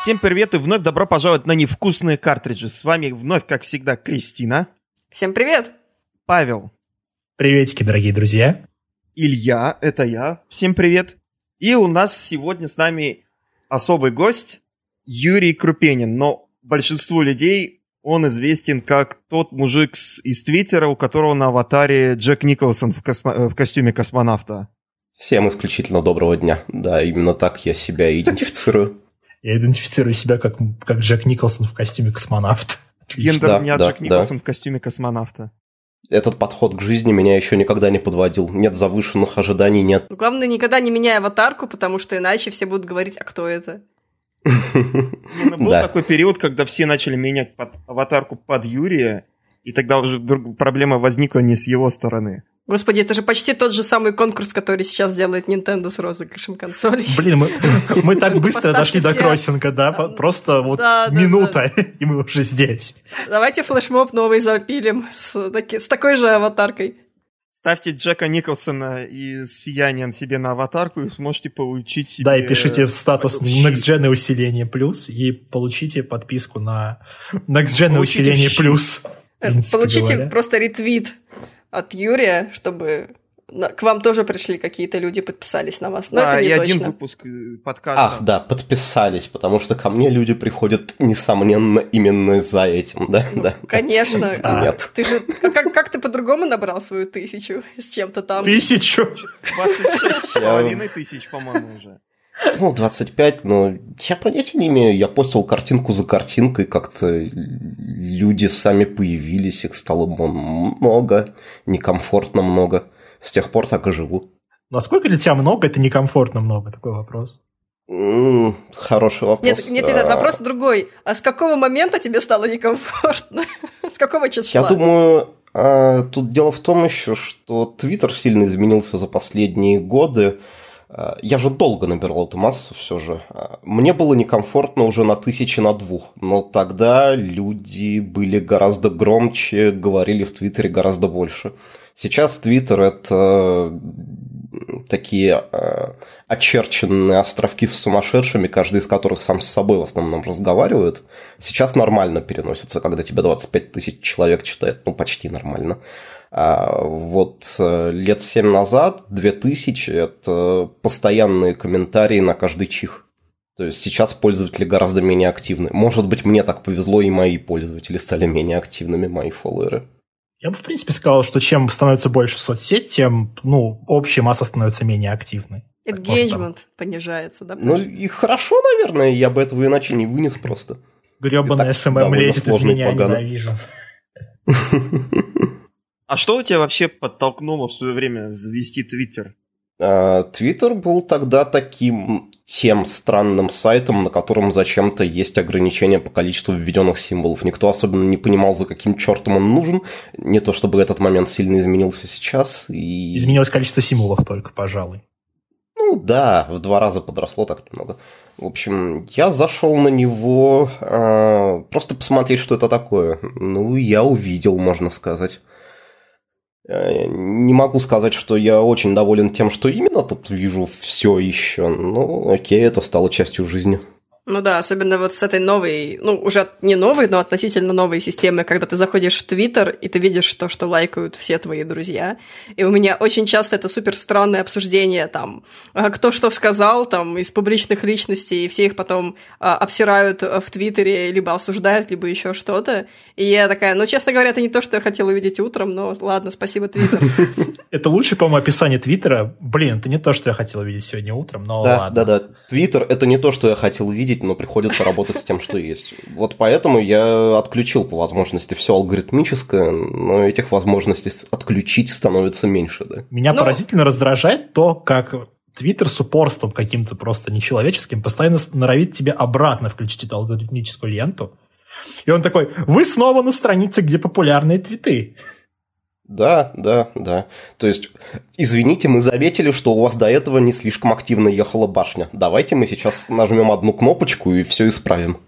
Всем привет и вновь добро пожаловать на невкусные картриджи. С вами вновь, как всегда, Кристина. Всем привет. Павел. Приветики, дорогие друзья. Илья, это я. Всем привет. И у нас сегодня с нами особый гость Юрий Крупенин. Но большинству людей он известен как тот мужик с, из Твиттера, у которого на аватаре Джек Николсон в, космо, в костюме космонавта. Всем исключительно доброго дня. Да, именно так я себя идентифицирую. Я идентифицирую себя как, как Джек Николсон в костюме космонавта. Гендер да, не да, Джек Николсон да. в костюме космонавта. Этот подход к жизни меня еще никогда не подводил. Нет завышенных ожиданий, нет. Главное, никогда не меняй аватарку, потому что иначе все будут говорить, а кто это? Ну, был такой период, когда все начали менять аватарку под Юрия, и тогда уже проблема возникла не с его стороны. Господи, это же почти тот же самый конкурс, который сейчас делает Nintendo с розыгрышем консолей. Блин, мы, мы так быстро дошли до кроссинга, да? Просто вот минута, и мы уже здесь. Давайте флешмоб новый запилим с, таки, с такой же аватаркой. Ставьте Джека Николсона и Сияние себе на аватарку и сможете получить себе... Да, и пишите в статус Next Gen усиление плюс и получите подписку на Next Gen усиление плюс. Получите говоря. просто ретвит от Юрия, чтобы к вам тоже пришли какие-то люди, подписались на вас. Но да, это не и точно. один выпуск э, подкаста. Ах, да, подписались, потому что ко мне люди приходят, несомненно, именно за этим, да? Ну, да. Конечно. А, Нет. Ты же, как, как ты по-другому набрал свою тысячу с чем-то там? Тысячу? 26 с половиной тысяч, по-моему, уже. Ну, 25, но я понятия не имею. Я постил картинку за картинкой, как-то люди сами появились, их стало много, некомфортно много. С тех пор так и живу. Насколько для тебя много, это некомфортно много, такой вопрос? Mm, хороший вопрос. Нет, нет, этот а... вопрос другой. А с какого момента тебе стало некомфортно? с какого числа? Я думаю, а, тут дело в том еще, что Твиттер сильно изменился за последние годы. А, я же долго набирал эту массу все же. А, мне было некомфортно уже на тысячи на двух, но тогда люди были гораздо громче, говорили в Твиттере гораздо больше. Сейчас Твиттер – это такие а, очерченные островки с сумасшедшими, каждый из которых сам с собой в основном разговаривает. Сейчас нормально переносится, когда тебя 25 тысяч человек читает, ну почти нормально. А вот э, лет семь назад 2000 – это постоянные комментарии на каждый чих. То есть сейчас пользователи гораздо менее активны. Может быть, мне так повезло, и мои пользователи стали менее активными, мои фолловеры. Я бы, в принципе, сказал, что чем становится больше соцсеть, тем, ну, общая масса становится менее активной. Engagement понижается, да? Ну, и хорошо, наверное, я бы этого иначе не вынес просто. Гребаная SMM лезет из меня, погано. ненавижу. А что у тебя вообще подтолкнуло в свое время завести Твиттер? А, Твиттер был тогда таким тем странным сайтом, на котором зачем-то есть ограничения по количеству введенных символов. Никто особенно не понимал, за каким чертом он нужен. Не то чтобы этот момент сильно изменился сейчас. И... Изменилось количество символов только, пожалуй. Ну да, в два раза подросло так немного. В общем, я зашел на него э, просто посмотреть, что это такое. Ну, я увидел, можно сказать. Э, не могу сказать, что я очень доволен тем, что именно тут вижу все еще. Ну, окей, это стало частью жизни. Ну да, особенно вот с этой новой, ну уже не новой, но относительно новой системы, когда ты заходишь в Твиттер, и ты видишь то, что лайкают все твои друзья. И у меня очень часто это супер странное обсуждение, там, а, кто что сказал, там, из публичных личностей, и все их потом а, обсирают в Твиттере, либо осуждают, либо еще что-то. И я такая, ну, честно говоря, это не то, что я хотела увидеть утром, но ладно, спасибо, Твиттер. Это лучше, по-моему, описание Твиттера. Блин, это не то, что я хотел увидеть сегодня утром, но ладно. Да, да, да. Твиттер – это не то, что я хотел увидеть, но приходится работать с тем, что есть. Вот поэтому я отключил по возможности все алгоритмическое, но этих возможностей отключить становится меньше. Да? Меня но... поразительно раздражает то, как Твиттер с упорством каким-то просто нечеловеческим постоянно норовит тебе обратно включить эту алгоритмическую ленту. И он такой, вы снова на странице, где популярные твиты. Да, да, да. То есть, извините, мы заметили, что у вас до этого не слишком активно ехала башня. Давайте мы сейчас нажмем одну кнопочку и все исправим.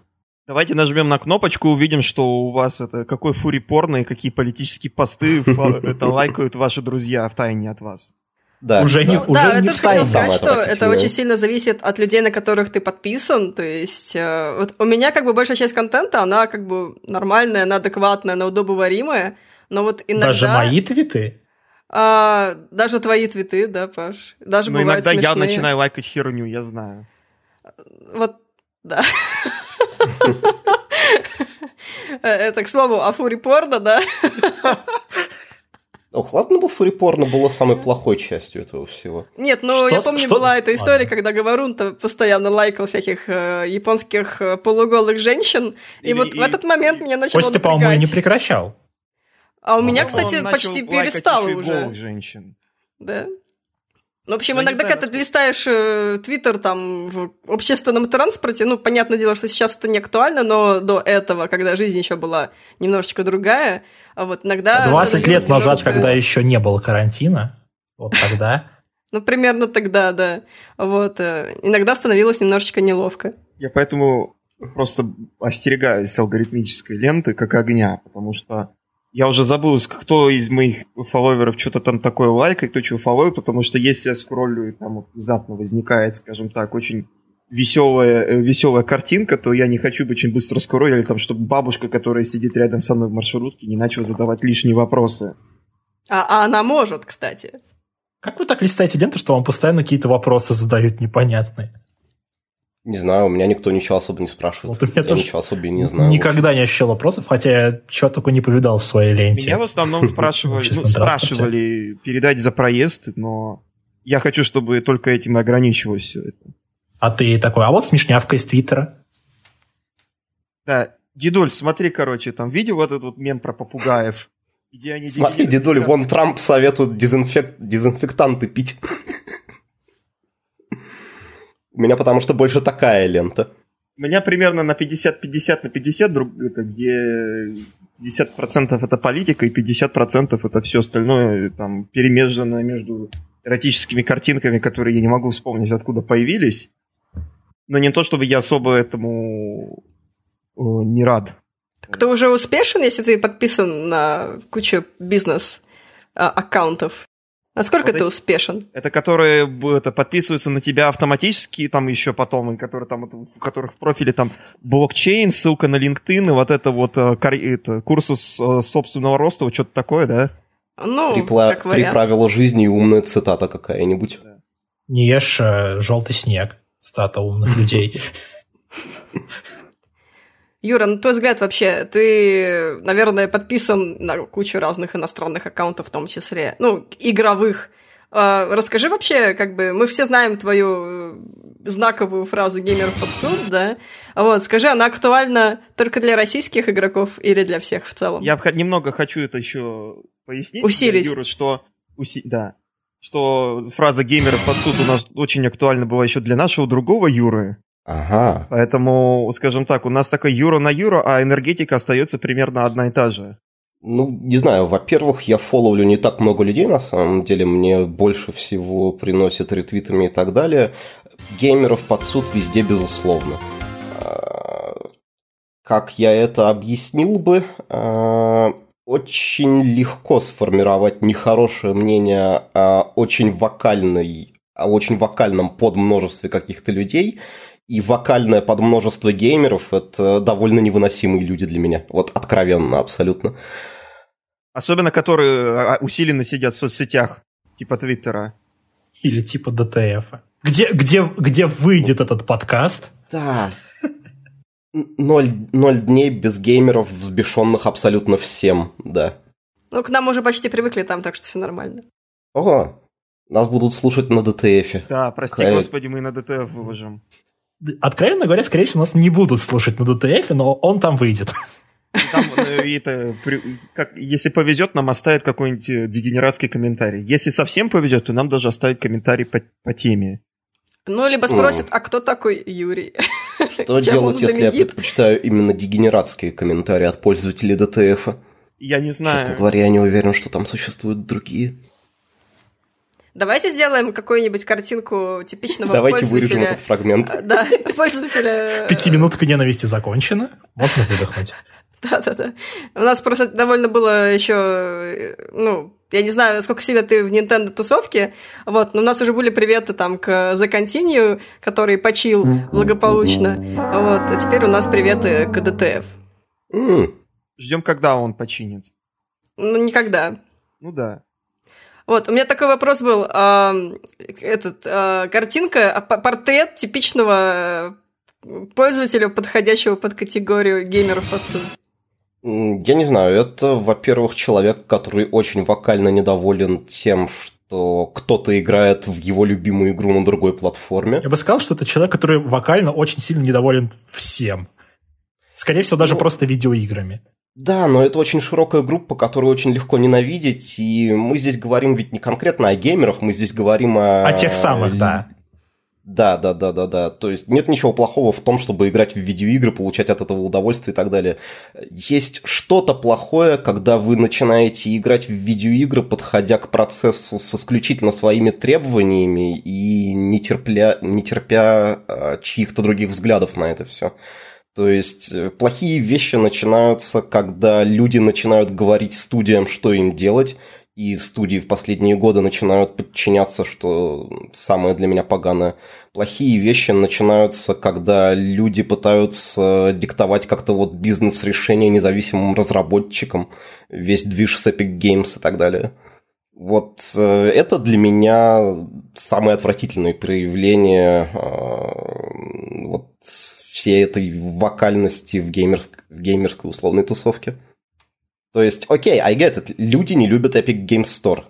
Давайте нажмем на кнопочку, увидим, что у вас это какой фури порно и какие политические посты это лайкают ваши друзья в тайне от вас. Да. Уже не, Ну, уже да, я не тоже в тайне. хотела сказать, что это очень сильно зависит от людей, на которых ты подписан. То есть э, вот у меня как бы большая часть контента, она как бы нормальная, она адекватная, она удобоваримая. Но вот иногда... Даже мои твиты. а, даже твои твиты, да, Паш? Даже Но бывают иногда я смешные. начинаю лайкать херню, я знаю. Вот, да. Э, Это, к слову, о фури порно, да? Ох, ладно бы фурипорно было самой плохой частью этого всего. Нет, ну Что я помню, что- была эта история, Ладно. когда Говорун-то постоянно лайкал всяких э, японских э, полуголых женщин, и Или- вот в и- этот момент меня начало Костя, по-моему, и не прекращал. А у меня, Зато кстати, он начал почти лайкать перестало и уже. голых женщин. Да? Ну, в общем, не иногда, знаю, когда ты листаешь э, Твиттер там в общественном транспорте, ну, понятное дело, что сейчас это не актуально, но до этого, когда жизнь еще была немножечко другая, а вот иногда... 20 лет становилось назад, немножечко- когда еще не было карантина, вот тогда. Ну, примерно тогда, да. Вот. э, Иногда становилось немножечко неловко. Я поэтому просто остерегаюсь алгоритмической ленты как огня, потому что я уже забыл, кто из моих фолловеров что-то там такое лайкает, кто чего фолловит, потому что если я скроллю, и там вот внезапно возникает, скажем так, очень веселая, э, веселая картинка, то я не хочу очень быстро скроллить, там, чтобы бабушка, которая сидит рядом со мной в маршрутке, не начала задавать лишние вопросы. А, а она может, кстати. Как вы так листаете ленту, что вам постоянно какие-то вопросы задают непонятные? Не знаю, у меня никто ничего особо не спрашивает. Вот у меня я тоже ничего особо и не знаю. Никогда не ощущал вопросов, хотя я чего только не повидал в своей ленте. Меня в основном спрашивали, ну, спрашивали передать за проезд, но я хочу, чтобы только этим ограничивалось все это. А ты такой, а вот смешнявка из Твиттера. Да, дедуль, смотри, короче, там видел вот этот вот мем про попугаев? Где они Смотри, дедуль, вон Трамп советует дезинфек- дезинфектанты пить. У меня потому что больше такая лента. У меня примерно на 50-50 на 50, друг, это, где 50% это политика и 50% это все остальное, там, перемеженное между эротическими картинками, которые я не могу вспомнить, откуда появились. Но не то, чтобы я особо этому э, не рад. Ты уже успешен, если ты подписан на кучу бизнес-аккаунтов? Насколько Вот ты эти- успешен? Это которые это, подписываются на тебя автоматически, там еще потом, и которые там, это, у которых в профиле там блокчейн, ссылка на LinkedIn, и вот это вот э, это, курсус э, собственного роста, вот что-то такое, да? Ну, Три, пла- как три правила жизни и умная цитата какая-нибудь. Не ешь э, желтый снег. Стата умных людей. Юра, на твой взгляд вообще, ты, наверное, подписан на кучу разных иностранных аккаунтов в том числе, ну, игровых. А, Расскажи вообще, как бы, мы все знаем твою э, знаковую фразу «геймеров под суд», да? Вот, скажи, она актуальна только для российских игроков или для всех в целом? Я немного хочу это еще пояснить. Усилить. Юра, что... уси- Да. Что фраза геймера под суд у нас очень актуальна была еще для нашего другого Юры. Ага. Поэтому, скажем так, у нас такой Юра на Юра, а энергетика остается примерно одна и та же. Ну, не знаю, во-первых, я фолловлю не так много людей, на самом деле, мне больше всего приносят ретвитами и так далее. Геймеров под суд везде, безусловно. А, Как я это объяснил бы, а, очень легко сформировать нехорошее мнение о очень вокальной, о очень вокальном подмножестве каких-то людей, и вокальное подмножество геймеров – это довольно невыносимые люди для меня. Вот откровенно, абсолютно. Особенно, которые а, усиленно сидят в соцсетях, типа Твиттера. Или типа ДТФ. Где, где, где выйдет этот подкаст? Да. Ноль, ноль дней без геймеров, взбешенных абсолютно всем, да. Ну, к нам уже почти привыкли там, так что все нормально. Ого, нас будут слушать на DTF е. Да, прости, Какая- господи, мы на DTF выложим. Откровенно говоря, скорее всего, нас не будут слушать на DTF, но он там выйдет. Там, э, это, как, если повезет, нам оставит какой-нибудь э, дегенератский комментарий. Если совсем повезет, то нам даже оставит комментарий по, по теме. Ну, либо спросят, а кто такой Юрий? Что делать, если я предпочитаю именно дегенератские комментарии от пользователей ДТФа? Я не знаю. Честно говоря, я не уверен, что там существуют другие. Давайте сделаем какую-нибудь картинку типичного Давайте вырежем пользователя. этот фрагмент. Да, пользователя... Пятиминутка ненависти закончена. Можно выдохнуть. Да-да-да. У нас просто довольно было еще, ну, я не знаю, сколько сильно ты в Nintendo тусовке, вот, но у нас уже были приветы там к The Continue, который почил благополучно, вот, а теперь у нас приветы к DTF. Ждем, когда он починит. Ну, никогда. Ну да. Вот, у меня такой вопрос был. Э, этот, э, картинка, портрет типичного пользователя, подходящего под категорию геймеров суд. Я не знаю, это, во-первых, человек, который очень вокально недоволен тем, что кто-то играет в его любимую игру на другой платформе. Я бы сказал, что это человек, который вокально очень сильно недоволен всем. Скорее всего, даже ну, просто видеоиграми. Да, но это очень широкая группа, которую очень легко ненавидеть, и мы здесь говорим ведь не конкретно о геймерах, мы здесь говорим о... О тех самых, да. Да, да, да, да, да. То есть нет ничего плохого в том, чтобы играть в видеоигры, получать от этого удовольствие и так далее. Есть что-то плохое, когда вы начинаете играть в видеоигры, подходя к процессу с исключительно своими требованиями и не терпя, не терпя а, чьих-то других взглядов на это все. То есть э, плохие вещи начинаются, когда люди начинают говорить студиям, что им делать, и студии в последние годы начинают подчиняться, что самое для меня поганое. Плохие вещи начинаются, когда люди пытаются диктовать как-то вот бизнес-решения независимым разработчикам, весь движ с Epic Games и так далее. Вот э, это для меня самое отвратительное проявление э, вот всей этой вокальности в, геймерск, в геймерской условной тусовке. То есть, окей, okay, I get it, люди не любят Epic Games Store.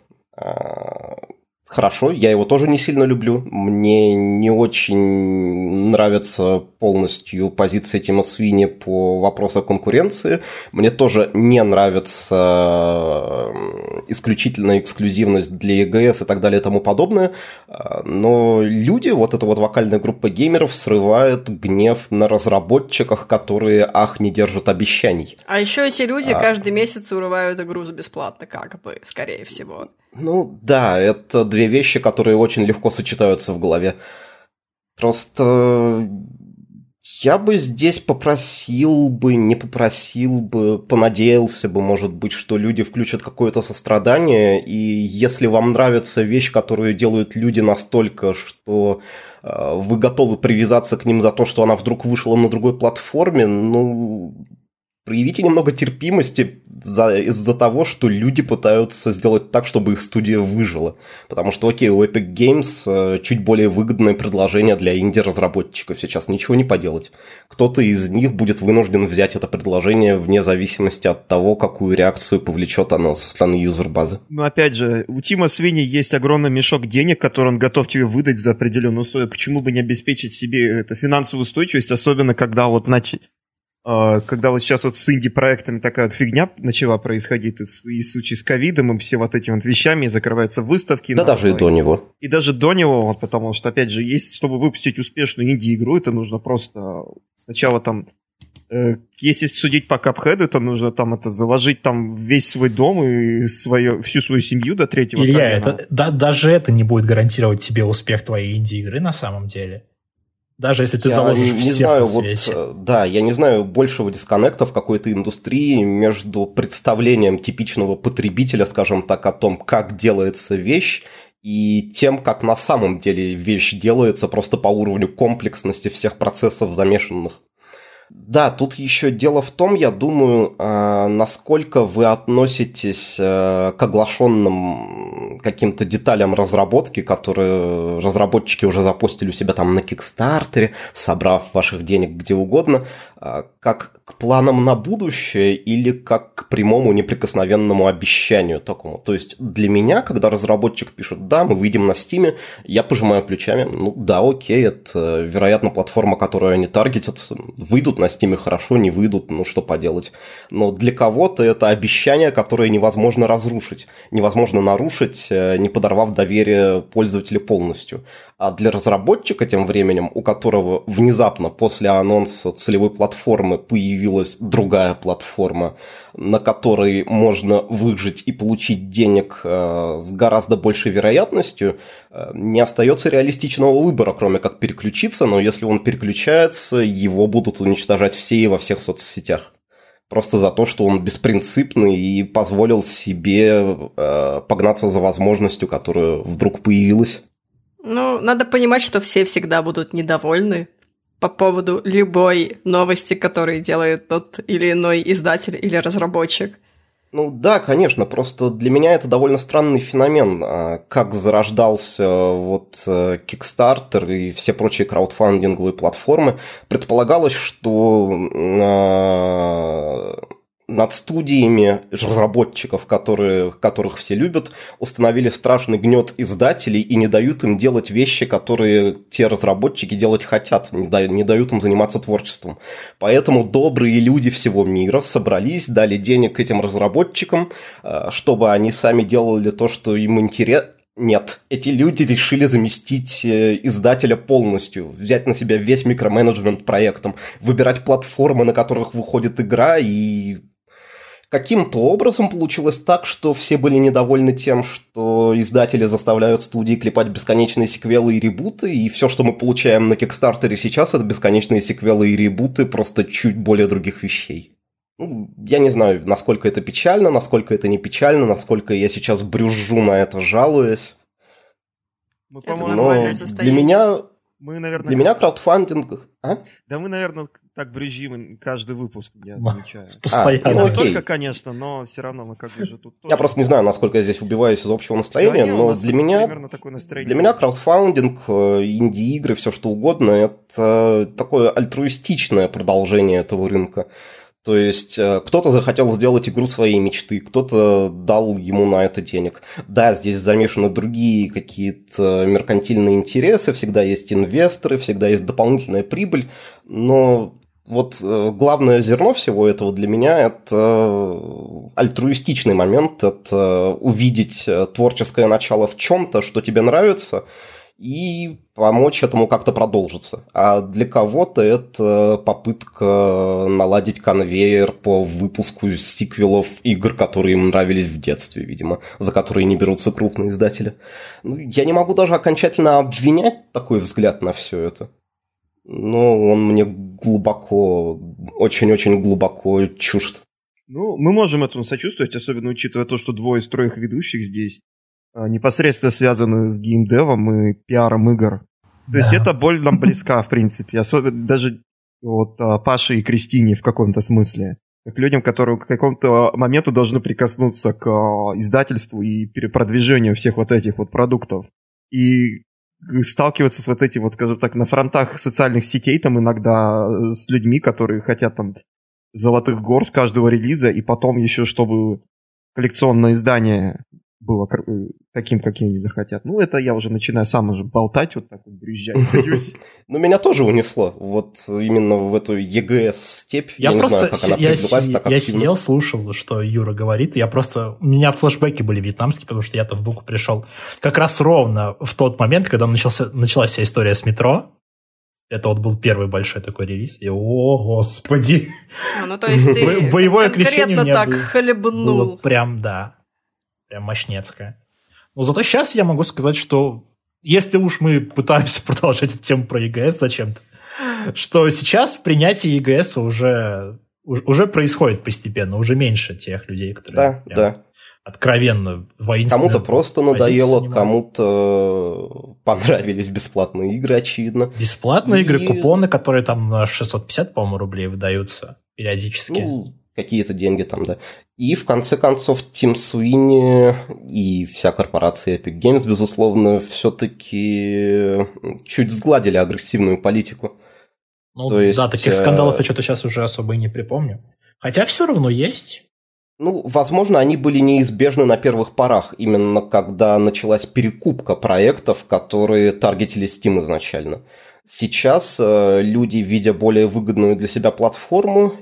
Хорошо, я его тоже не сильно люблю. Мне не очень нравится полностью позиция Тима Свини по вопросу конкуренции. Мне тоже не нравится исключительная эксклюзивность для EGS и так далее и тому подобное. А, но люди, вот эта вот вокальная группа геймеров срывает гнев на разработчиках, которые, ах, не держат обещаний. А еще эти люди а... каждый месяц урывают игру за бесплатно, как бы, скорее всего. Ну да, это две вещи, которые очень легко сочетаются в голове. Просто я бы здесь попросил бы, не попросил бы, понадеялся бы, может быть, что люди включат какое-то сострадание, и если вам нравится вещь, которую делают люди настолько, что э, вы готовы привязаться к ним за то, что она вдруг вышла на другой платформе, ну, проявите немного терпимости за, из-за того, что люди пытаются сделать так, чтобы их студия выжила. Потому что, окей, у Epic Games э, чуть более выгодное предложение для инди-разработчиков сейчас, ничего не поделать. Кто-то из них будет вынужден взять это предложение вне зависимости от того, какую реакцию повлечет оно со стороны юзер-базы. Ну, опять же, у Тима Свини есть огромный мешок денег, который он готов тебе выдать за определенную условия. Почему бы не обеспечить себе это финансовую устойчивость, особенно когда вот начать когда вот сейчас вот с инди-проектами такая вот фигня начала происходить, и в случае с ковидом, и все вот этими вот вещами, и закрываются выставки. Да даже и до него. И даже до него, вот, потому что, опять же, есть, чтобы выпустить успешную инди-игру, это нужно просто сначала там э, если судить по капхеду, то нужно там это заложить там весь свой дом и свое, всю свою семью до третьего Илья, это, да, даже это не будет гарантировать тебе успех твоей инди-игры на самом деле. Даже если ты я заложишь не всех знаю, на свете. Вот, э, да, я не знаю большего дисконнекта в какой-то индустрии между представлением типичного потребителя, скажем так, о том, как делается вещь, и тем, как на самом деле вещь делается просто по уровню комплексности всех процессов замешанных. Да, тут еще дело в том, я думаю, а, насколько вы относитесь э, к оглашенным каким-то деталям разработки, которые разработчики уже запустили у себя там на Кикстартере, собрав ваших денег где угодно, как к планам на будущее или как к прямому неприкосновенному обещанию такому. То есть для меня, когда разработчик пишет, да, мы выйдем на Стиме, я пожимаю плечами, ну да, окей, это, вероятно, платформа, которую они таргетят, выйдут на Стиме хорошо, не выйдут, ну что поделать. Но для кого-то это обещание, которое невозможно разрушить, невозможно нарушить, э, не подорвав доверие пользователя полностью. А для разработчика тем временем, у которого внезапно после анонса целевой платформы появилась другая платформа, на которой можно выжить и получить денег э, с гораздо большей вероятностью, э, не остается реалистичного выбора, кроме как переключиться, но если он переключается, его будут уничтожать все и во всех соцсетях. Просто за то, что он беспринципный и позволил себе э, погнаться за возможностью, которая вдруг появилась. Ну, надо понимать, что все всегда будут недовольны по поводу любой новости, которую делает тот или иной издатель или разработчик. Ну да, конечно, просто для меня это довольно странный феномен, а, как зарождался вот э, Kickstarter и все прочие краудфандинговые платформы. Предполагалось, что а, над студиями разработчиков, которые, которых все любят, установили страшный гнет издателей и не дают им делать вещи, которые те разработчики делать хотят, не, да, не дают им заниматься творчеством. Поэтому добрые люди всего мира собрались, дали денег этим разработчикам, э, чтобы они сами делали то, что им интересно, нет, эти люди решили заместить э, издателя полностью, взять на себя весь микроменеджмент проектом, выбирать платформы, на которых выходит игра и каким-то образом получилось так, что все были недовольны тем, что издатели заставляют студии клепать бесконечные секвелы и ребуты, и все, что мы получаем на Кикстартере сейчас, это бесконечные секвелы и ребуты, просто чуть более других вещей. Ну, я не знаю, насколько это печально, насколько это не печально, насколько я сейчас брюжу на это, жалуясь. Мы, Но для меня, мы, наверное, для меня краудфандинг... А? Да мы, наверное, так брюзжим каждый выпуск, я замечаю. Постоянно. А, не настолько, конечно, но все равно мы как бы же тут... Я просто не знаю, насколько я здесь убиваюсь из общего настроения, да, но для меня... Для меня краудфандинг, э, инди-игры, все что угодно, это такое альтруистичное продолжение этого рынка. То есть э, кто-то захотел сделать игру своей мечты, кто-то дал ему на это денег. Да, здесь замешаны другие какие-то меркантильные интересы, всегда есть инвесторы, всегда есть дополнительная прибыль, но вот э, главное зерно всего этого для меня – это э, альтруистичный момент, это увидеть э, творческое начало в чем-то, что тебе нравится, и помочь этому как-то продолжиться. А для кого-то это попытка наладить конвейер по выпуску сиквелов игр, которые им нравились в детстве, видимо, за которые не берутся крупные издатели. Ну, я не могу даже окончательно обвинять такой взгляд на все это но он мне глубоко, очень-очень глубоко чужд. Ну, мы можем этому сочувствовать, особенно учитывая то, что двое из троих ведущих здесь а, непосредственно связаны с геймдевом и пиаром игр. То да. есть это боль нам близка, в принципе. Особенно даже вот а, Паше и Кристине в каком-то смысле. Как людям, которые к какому-то моменту должны прикоснуться к а, издательству и перепродвижению всех вот этих вот продуктов. И сталкиваться с вот этим, вот, скажем так, на фронтах социальных сетей там иногда э, с людьми, которые хотят там золотых гор с каждого релиза, и потом еще, чтобы коллекционное издание было э, таким, каким они захотят. Ну, это я уже начинаю сам уже болтать, вот так вот брюзжать, боюсь. Ну, меня тоже унесло, вот именно в эту ЕГС-степь. Я, просто, я, сидел, слушал, что Юра говорит, я просто, у меня флешбеки были вьетнамские, потому что я-то в Буку пришел как раз ровно в тот момент, когда началась вся история с метро, это вот был первый большой такой релиз. И, о, господи! А, ну, то есть ты Боевое конкретно так хлебнул. Было прям, да прям мощнецкая. Но зато сейчас я могу сказать, что если уж мы пытаемся продолжать эту тему про ЕГС зачем-то, что сейчас принятие ЕГС уже, уже происходит постепенно, уже меньше тех людей, которые да, да. откровенно воинственно. Кому-то просто надоело, кому-то понравились бесплатные игры, очевидно. Бесплатные И... игры, купоны, которые там на 650, по-моему, рублей выдаются периодически. Ну, какие-то деньги там, да. И в конце концов Тим Суини и вся корпорация Epic Games, безусловно, все-таки чуть сгладили агрессивную политику. Ну, То есть, да, таких скандалов я что-то сейчас уже особо и не припомню. Хотя все равно есть. Ну, возможно, они были неизбежны на первых порах, именно когда началась перекупка проектов, которые таргетили Steam изначально. Сейчас э, люди, видя более выгодную для себя платформу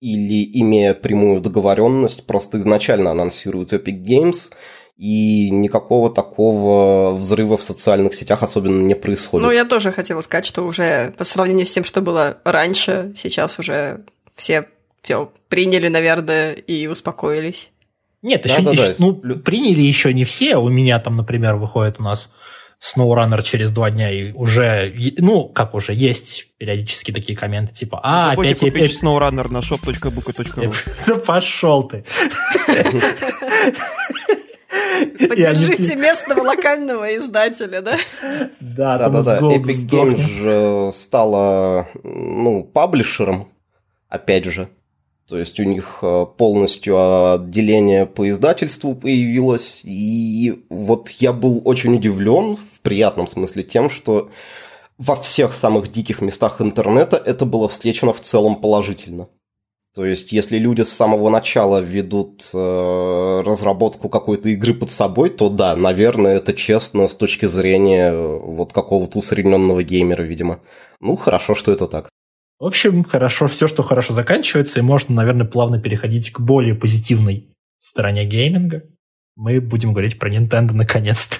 или имея прямую договоренность, просто изначально анонсируют Epic Games, и никакого такого взрыва в социальных сетях особенно не происходит. Ну, я тоже хотела сказать, что уже по сравнению с тем, что было раньше, сейчас уже все все приняли, наверное, и успокоились. Нет, еще, да, еще да. ну, приняли еще не все. У меня там, например, выходит у нас SnowRunner через два дня, и уже, ну, как уже, есть периодически такие комменты, типа, а, Забудьте опять... купить опять... SnowRunner на shop.buka.ru. Да пошел ты. Поддержите местного локального издателя, да? Да, Да, да, да. Epic. Games же стала, ну, паблишером, опять же. То есть у них э, полностью отделение по издательству появилось. И вот я был очень удивлен, в приятном смысле, тем, что во всех самых диких местах интернета это было встречено в целом положительно. То есть, если люди с самого начала ведут э, разработку какой-то игры под собой, то да, наверное, это честно с точки зрения э, вот какого-то усредненного геймера, видимо. Ну, хорошо, что это так. В общем, хорошо, все, что хорошо заканчивается, и можно, наверное, плавно переходить к более позитивной стороне гейминга. Мы будем говорить про Nintendo наконец-то.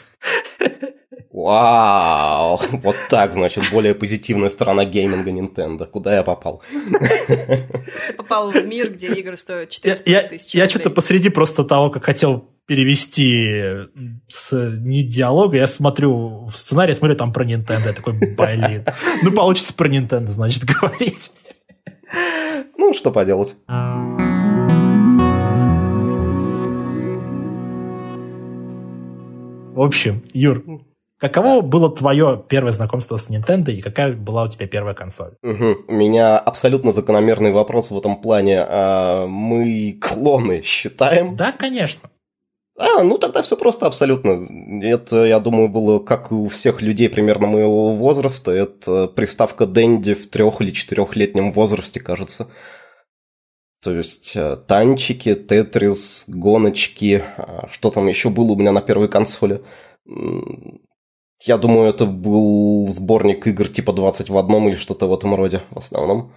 Вау! Вот так, значит, более позитивная сторона гейминга Nintendo. Куда я попал? Ты попал в мир, где игры стоят Я, 4 я, тысячи я что-то посреди просто того, как хотел перевести с не диалога, я смотрю в сценарий, смотрю там про Nintendo, я такой, блин. Ну, получится про Nintendo, значит, говорить. Ну, что поделать. В общем, Юр, каково было твое первое знакомство с Nintendo и какая была у тебя первая консоль? Мгм. У меня абсолютно закономерный вопрос в этом плане. А мы клоны считаем? Да, конечно. А, ну тогда все просто абсолютно. Это, я думаю, было как и у всех людей примерно моего возраста. Это приставка Дэнди в трех- или четырехлетнем возрасте, кажется. То есть э, танчики, тетрис, гоночки, а, что там еще было у меня на первой консоли. Я думаю, это был сборник игр типа 20 в одном или что-то в этом роде в основном.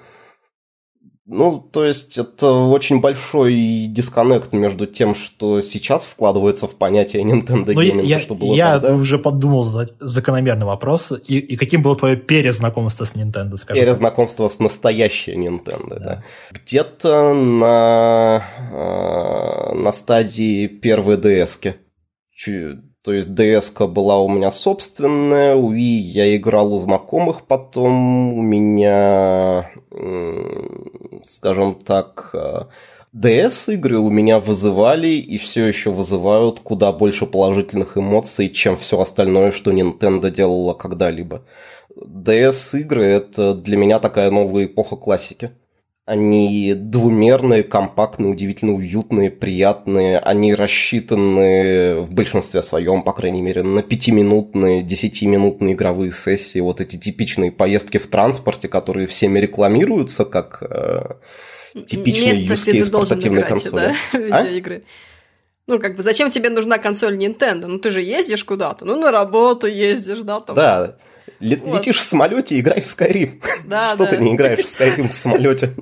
Ну, то есть это очень большой дисконнект между тем, что сейчас вкладывается в понятие Nintendo Ну, я, Gaming, я- что было я тогда. уже подумал за закономерный вопрос. И, и каким было твое перезнакомство с Nintendo, скажи? Era знакомства с настоящей Nintendo, да. Да. Где-то на, э, на стадии первой DS-ки. То есть DS была у меня собственная, Wii я играл у знакомых потом, у меня, скажем так, э, DS-игры у меня вызывали и все еще вызывают куда больше положительных эмоций, чем все остальное, что Nintendo делала когда-либо. DS-игры – это для меня такая новая эпоха классики. Они двумерные, компактные, удивительно уютные, приятные. Они рассчитаны в большинстве своем, по крайней мере, на пятиминутные, десятиминутные игровые сессии. Вот эти типичные поездки в транспорте, которые всеми рекламируются как э, типичный Место, use case портативной играть, консоли. да, видеоигры. Ну, как бы, зачем тебе нужна консоль Nintendo? Ну, ты же ездишь куда-то, ну, на работу ездишь, да, там. Да, Вот. летишь в самолете, играй в Skyrim. Да, Что да. ты не играешь в Skyrim в самолете?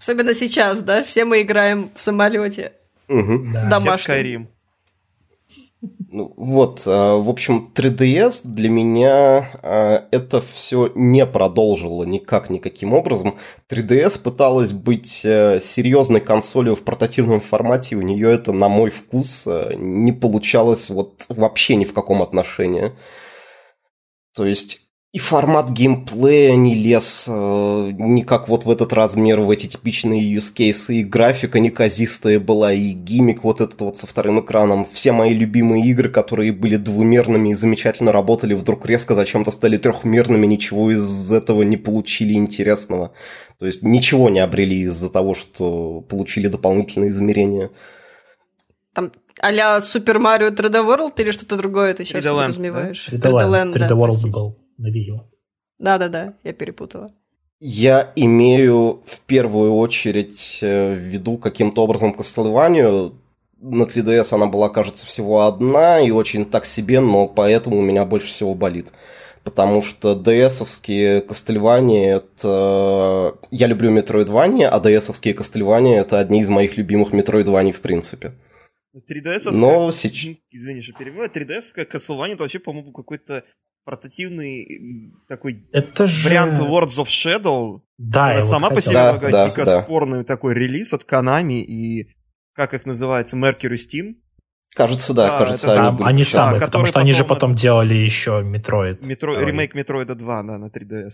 Особенно сейчас, да, все мы играем в самолете. Мгм. Да. Да. Все в Домашний. Skyrim. Ну, вот, э, в общем, 3DS для меня э, это все не продолжило никак, никаким образом. 3DS пыталась быть э, серьезной консолью в портативном формате, у нее это, на мой вкус, не получалось вот вообще ни в каком отношении. То есть и формат геймплея не лез э, никак вот в этот размер, в эти типичные use cases, и графика неказистая была, и гиммик вот этот вот со вторым экраном. Все мои любимые игры, которые были двумерными и замечательно работали, вдруг резко зачем-то стали трехмерными, ничего из этого не получили интересного. То есть ничего не обрели из-за того, что получили дополнительные измерения. Там а-ля Super Mario 3D World или что-то другое ты сейчас 3D Land, подразумеваешь? 3D 3D Land, Land, да, 3D World простите. был на U. Да-да-да, я перепутала. Я имею в первую очередь э, в виду каким-то образом Castlevania. На 3DS она была, кажется, всего одна и очень так себе, но поэтому у меня больше всего болит. Потому что DS-овские Castlevania это... Я люблю Metroidvania, а DS-овские Castlevania это одни из моих любимых Metroidvania в принципе. 3DS, Но сейчас... извини, что перебиваю, 3DS как Castlevania, это вообще, по-моему, какой-то портативный такой Это же... вариант Lords of Shadow, Да, которая я вот сама по себе Да, такой да, дико да. спорный такой релиз от Konami и как их называется, Mercury Steam. Кажется, да, Да, кажется, это они были они самые, Да, потому что они же потом потом делали еще Metroid. Metro... Ремейк Metroid а 2, да, на 3DS.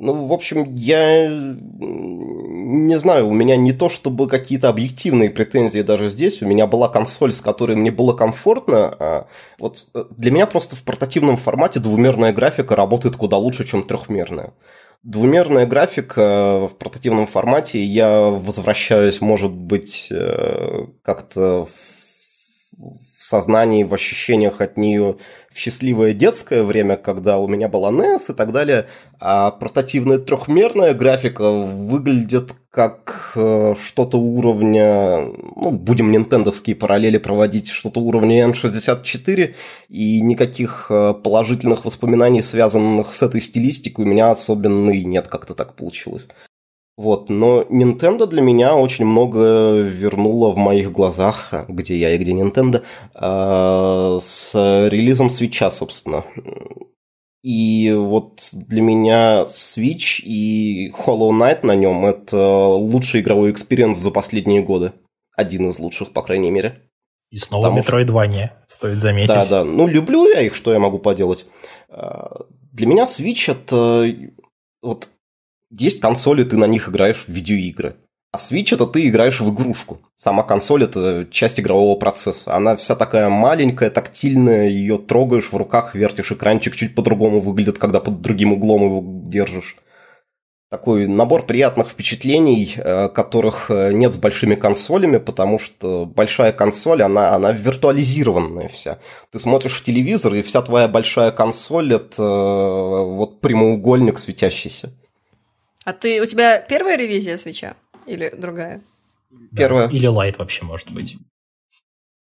Ну, в общем, я не знаю, у меня не то чтобы какие-то объективные претензии даже здесь, у меня была консоль, с которой мне было комфортно, а вот э, для меня просто в портативном формате двумерная графика работает куда лучше, чем трехмерная. Двумерная графика в портативном формате, я возвращаюсь, может быть, э, как-то в в сознании, в ощущениях от нее в счастливое детское время, когда у меня была NES и так далее, а портативная трехмерная графика выглядит как э, что-то уровня, ну, будем нинтендовские параллели проводить, что-то уровня N64, и никаких э, положительных воспоминаний, связанных с этой стилистикой, у меня особенно и нет, как-то так получилось. Вот, но Nintendo для меня очень много вернула в моих глазах, где я и где Nintendo, э, с релизом Switch, собственно. И вот для меня Switch и Hollow Knight на нем это лучший игровой experience за последние годы. Один из лучших, по крайней мере. И снова Потому что- Метроидвания, стоит заметить. Да, да. Ну, люблю я их, что я могу поделать. А, Для меня Switch это... Вот есть консоли, ты на них играешь в видеоигры. А Switch это ты играешь в игрушку. Сама консоль это часть игрового процесса. Она вся такая маленькая, тактильная, ее трогаешь в руках, вертишь экранчик, чуть по-другому выглядит, когда под другим углом его держишь. Такой набор приятных впечатлений, э, которых э, нет с большими консолями, потому что большая консоль, она, она виртуализированная вся. Ты смотришь в телевизор, и вся твоя большая консоль это э, вот прямоугольник светящийся. А ты, у тебя первая ревизия свеча? Или другая? Да. Первое. Или лайт вообще, может быть.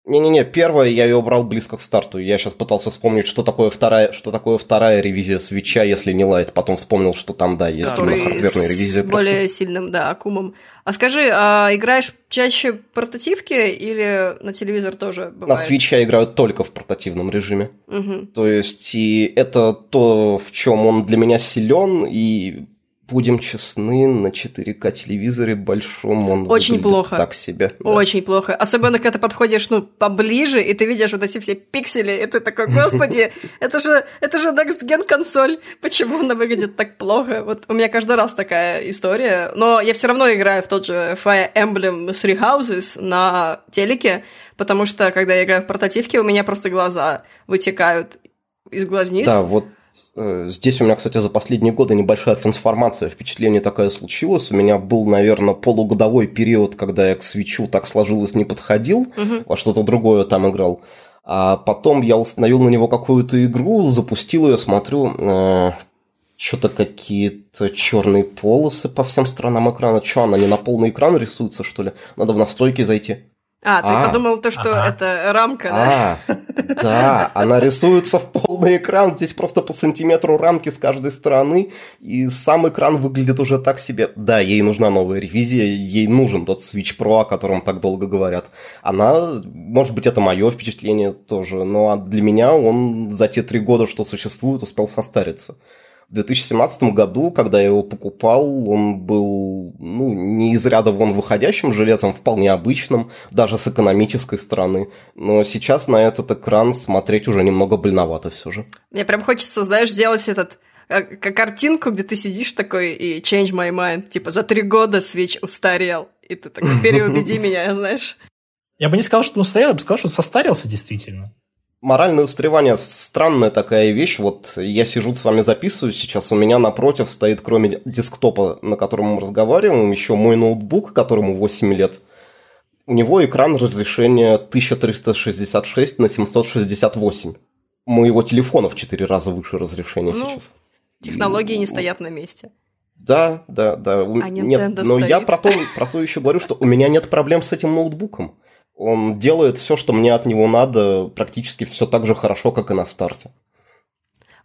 Не-не-не, первое я ее брал близко к старту. Я сейчас пытался вспомнить, что такое вторая, что такое вторая ревизия свеча, если не лайт. Потом вспомнил, что там, да, есть именно Который хардверная с ревизия. просто. более сильным, да, аккумом. А скажи, а играешь чаще в портативки или на телевизор тоже На бывает? Switch я играю только в портативном режиме. Мгм. То есть, и это то, в чем он для меня силен, и будем честны, на 4К телевизоре большом он Очень плохо. так себе. да. Очень плохо. Особенно, когда ты подходишь, ну, поближе, и ты видишь вот эти все пиксели, и ты такой, господи, это же, это же Next Gen консоль. Почему она выглядит так плохо? Вот у меня каждый раз такая история. Но я все равно играю в тот же Fire Emblem Three Houses на телеке, потому что, когда я играю в портативке, у меня просто глаза вытекают из глазниц. Да, вот здесь у меня, кстати, за последние годы небольшая трансформация, впечатление такое случилось. У меня был, наверное, полугодовой период, когда я к свечу так сложилось не подходил, Мгм. во что-то другое там играл. А потом я установил на него какую-то игру, запустил ее, смотрю, что-то какие-то черные полосы по всем сторонам экрана. Что, она не на полный экран рисуется, что ли? Надо в настройки зайти. А, ты А. подумал то, что Ага. это рамка, да? А, да, она рисуется в полный экран, здесь просто по сантиметру рамки с каждой стороны, и сам экран выглядит уже так себе. Да, ей нужна новая ревизия, ей нужен тот Switch Pro, о котором так долго говорят. Она, может быть, это мое впечатление тоже, но для меня он за те три года, что существует, успел состариться. В 2017 году, когда я его покупал, он был ну, не из ряда вон выходящим железом, вполне обычным, даже с экономической стороны. Но сейчас на этот экран смотреть уже немного больновато все же. Мне прям хочется, знаешь, сделать этот э, как картинку, где ты сидишь такой и change my mind, типа за три года свеч устарел, и ты такой переубеди меня, знаешь. Я бы не сказал, что он устарел, я бы сказал, что он состарился действительно. Моральное устаревание – странная такая вещь. Вот я сижу с вами записываю сейчас, у меня напротив стоит, кроме десктопа, на котором мы разговариваем, еще мой ноутбук, которому 8 лет. У него экран разрешения 1366 на 768. Моего телефона в 4 раза выше разрешения Ну, сейчас. Технологии не стоят на месте. Да, да, да. А нет, Nintendo но я стоит. про то, про то еще говорю, что у меня нет проблем с этим ноутбуком. Он делает все, что мне от него надо, практически все так же хорошо, как и на старте.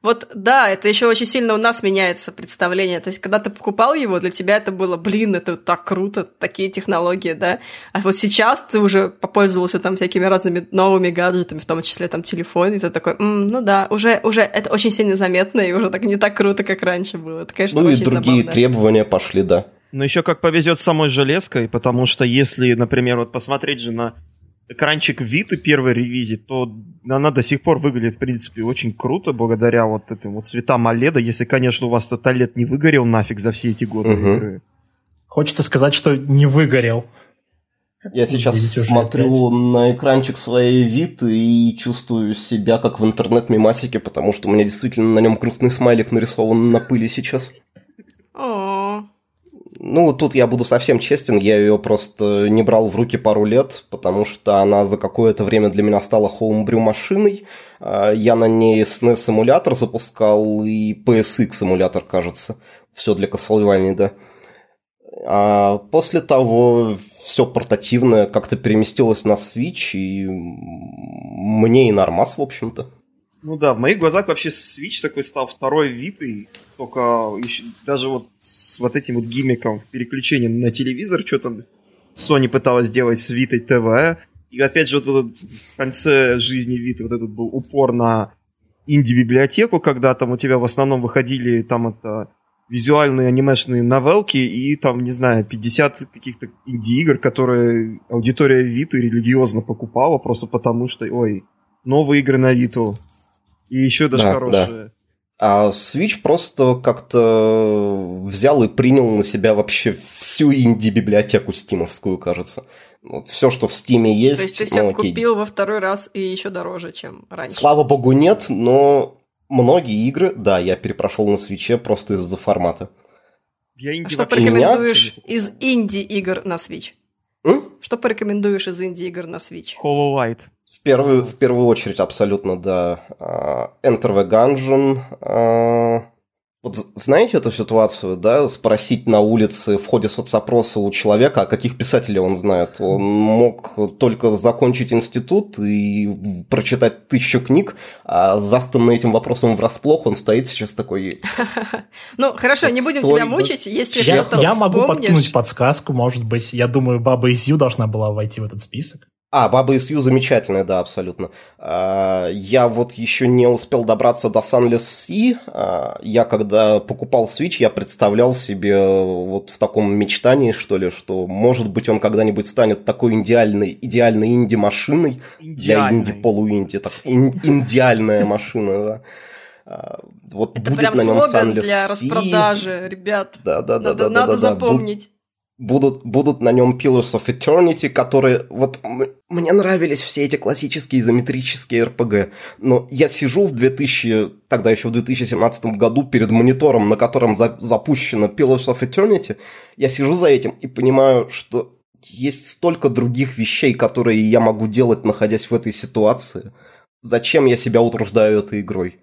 Вот да, это еще очень сильно у нас меняется представление. То есть, когда ты покупал его, для тебя это было, блин, это так круто, такие технологии, да. А вот сейчас ты уже попользовался там всякими разными новыми гаджетами, в том числе там телефон, и ты такой, «М, ну да, уже, уже это очень сильно заметно, и уже так не так круто, как раньше было. Это, конечно, ну и очень другие забавно. требования пошли, да. Но еще как повезет с самой железкой, потому что если, например, вот посмотреть же на экранчик Vita первой ревизии, то она до сих пор выглядит, в принципе, очень круто, благодаря вот этим вот цветам OLED, если, конечно, у вас этот OLED не выгорел нафиг за все эти годы Мгм. игры. Хочется сказать, что не выгорел. Я сейчас Видите, смотрю на экранчик своей Виты и чувствую себя как в интернет-мемасике, потому что у меня действительно на нем грустный смайлик нарисован на пыли сейчас. О, Ну, тут я буду совсем честен, я ее просто не брал в руки пару лет, потому что она за какое-то время для меня стала хоумбрю машиной. А, Я на ней SNES эмулятор запускал и PSX эмулятор, кажется. Все для Castlevania, да. А после того все портативное как-то переместилось на Switch, и мне и нормас, в общем-то. Ну да, в моих глазах вообще Switch такой стал второй Витой, только еще- даже вот с вот этим вот гиммиком в переключении на телевизор, что там Sony пыталась сделать с Витой ТВ, и опять же вот этот в конце жизни Виты вот этот был упор на инди-библиотеку, когда там у тебя в основном выходили там это визуальные анимешные новелки и там, не знаю, 50 каких-то инди-игр, которые аудитория Виты религиозно покупала просто потому, что, ой, новые игры на Виту. И еще даже Да, хорошие. А Switch просто как-то взял и принял на себя вообще всю инди-библиотеку стимовскую, кажется. Вот все, что в Стиме есть. то есть ты ну, все окей. купил во второй раз и еще дороже, чем раньше. Слава богу, нет, но многие игры, да, я перепрошел на свече просто из-за формата. Я А инди что вообще порекомендуешь не из инди-игр на Switch? М? Что порекомендуешь из инди-игр на Switch? Hollow Light. В первую, в первую очередь, абсолютно, да. А, Enter the Gungeon. а, Вот знаете эту ситуацию, да, спросить на улице в ходе соцопроса у человека, а каких писателей он знает. Он мог только закончить институт и прочитать тысячу книг, а застанный этим вопросом врасплох, он стоит сейчас такой... Ну, хорошо, не будем тебя мучить, если Я, что-то я могу подкинуть подсказку, может быть. Я думаю, Баба из Ю должна была войти в этот список. А, Баба из Ю замечательная, да, абсолютно. А, Я вот еще не успел добраться до Sunless Sea. А, Я когда покупал Switch, я представлял себе вот в таком мечтании, что ли, что, может быть, он когда-нибудь станет такой идеальной, идеальной инди-машиной для инди-полуинди. Так, ин- Индиальная машина, да. А, Вот Это будет прям на нем слоган Sunless для распродажи, ребят. Да, да, да, Надо, да, да, надо да, запомнить. Будут, будут на нем Pillars of Eternity, которые... Вот мне нравились все эти классические изометрические RPG, но я сижу в 2000... Тогда еще в 2017 году перед монитором, на котором за- запущено Pillars of Eternity, я сижу за этим и понимаю, что есть столько других вещей, которые я могу делать, находясь в этой ситуации. Зачем я себя утруждаю этой игрой?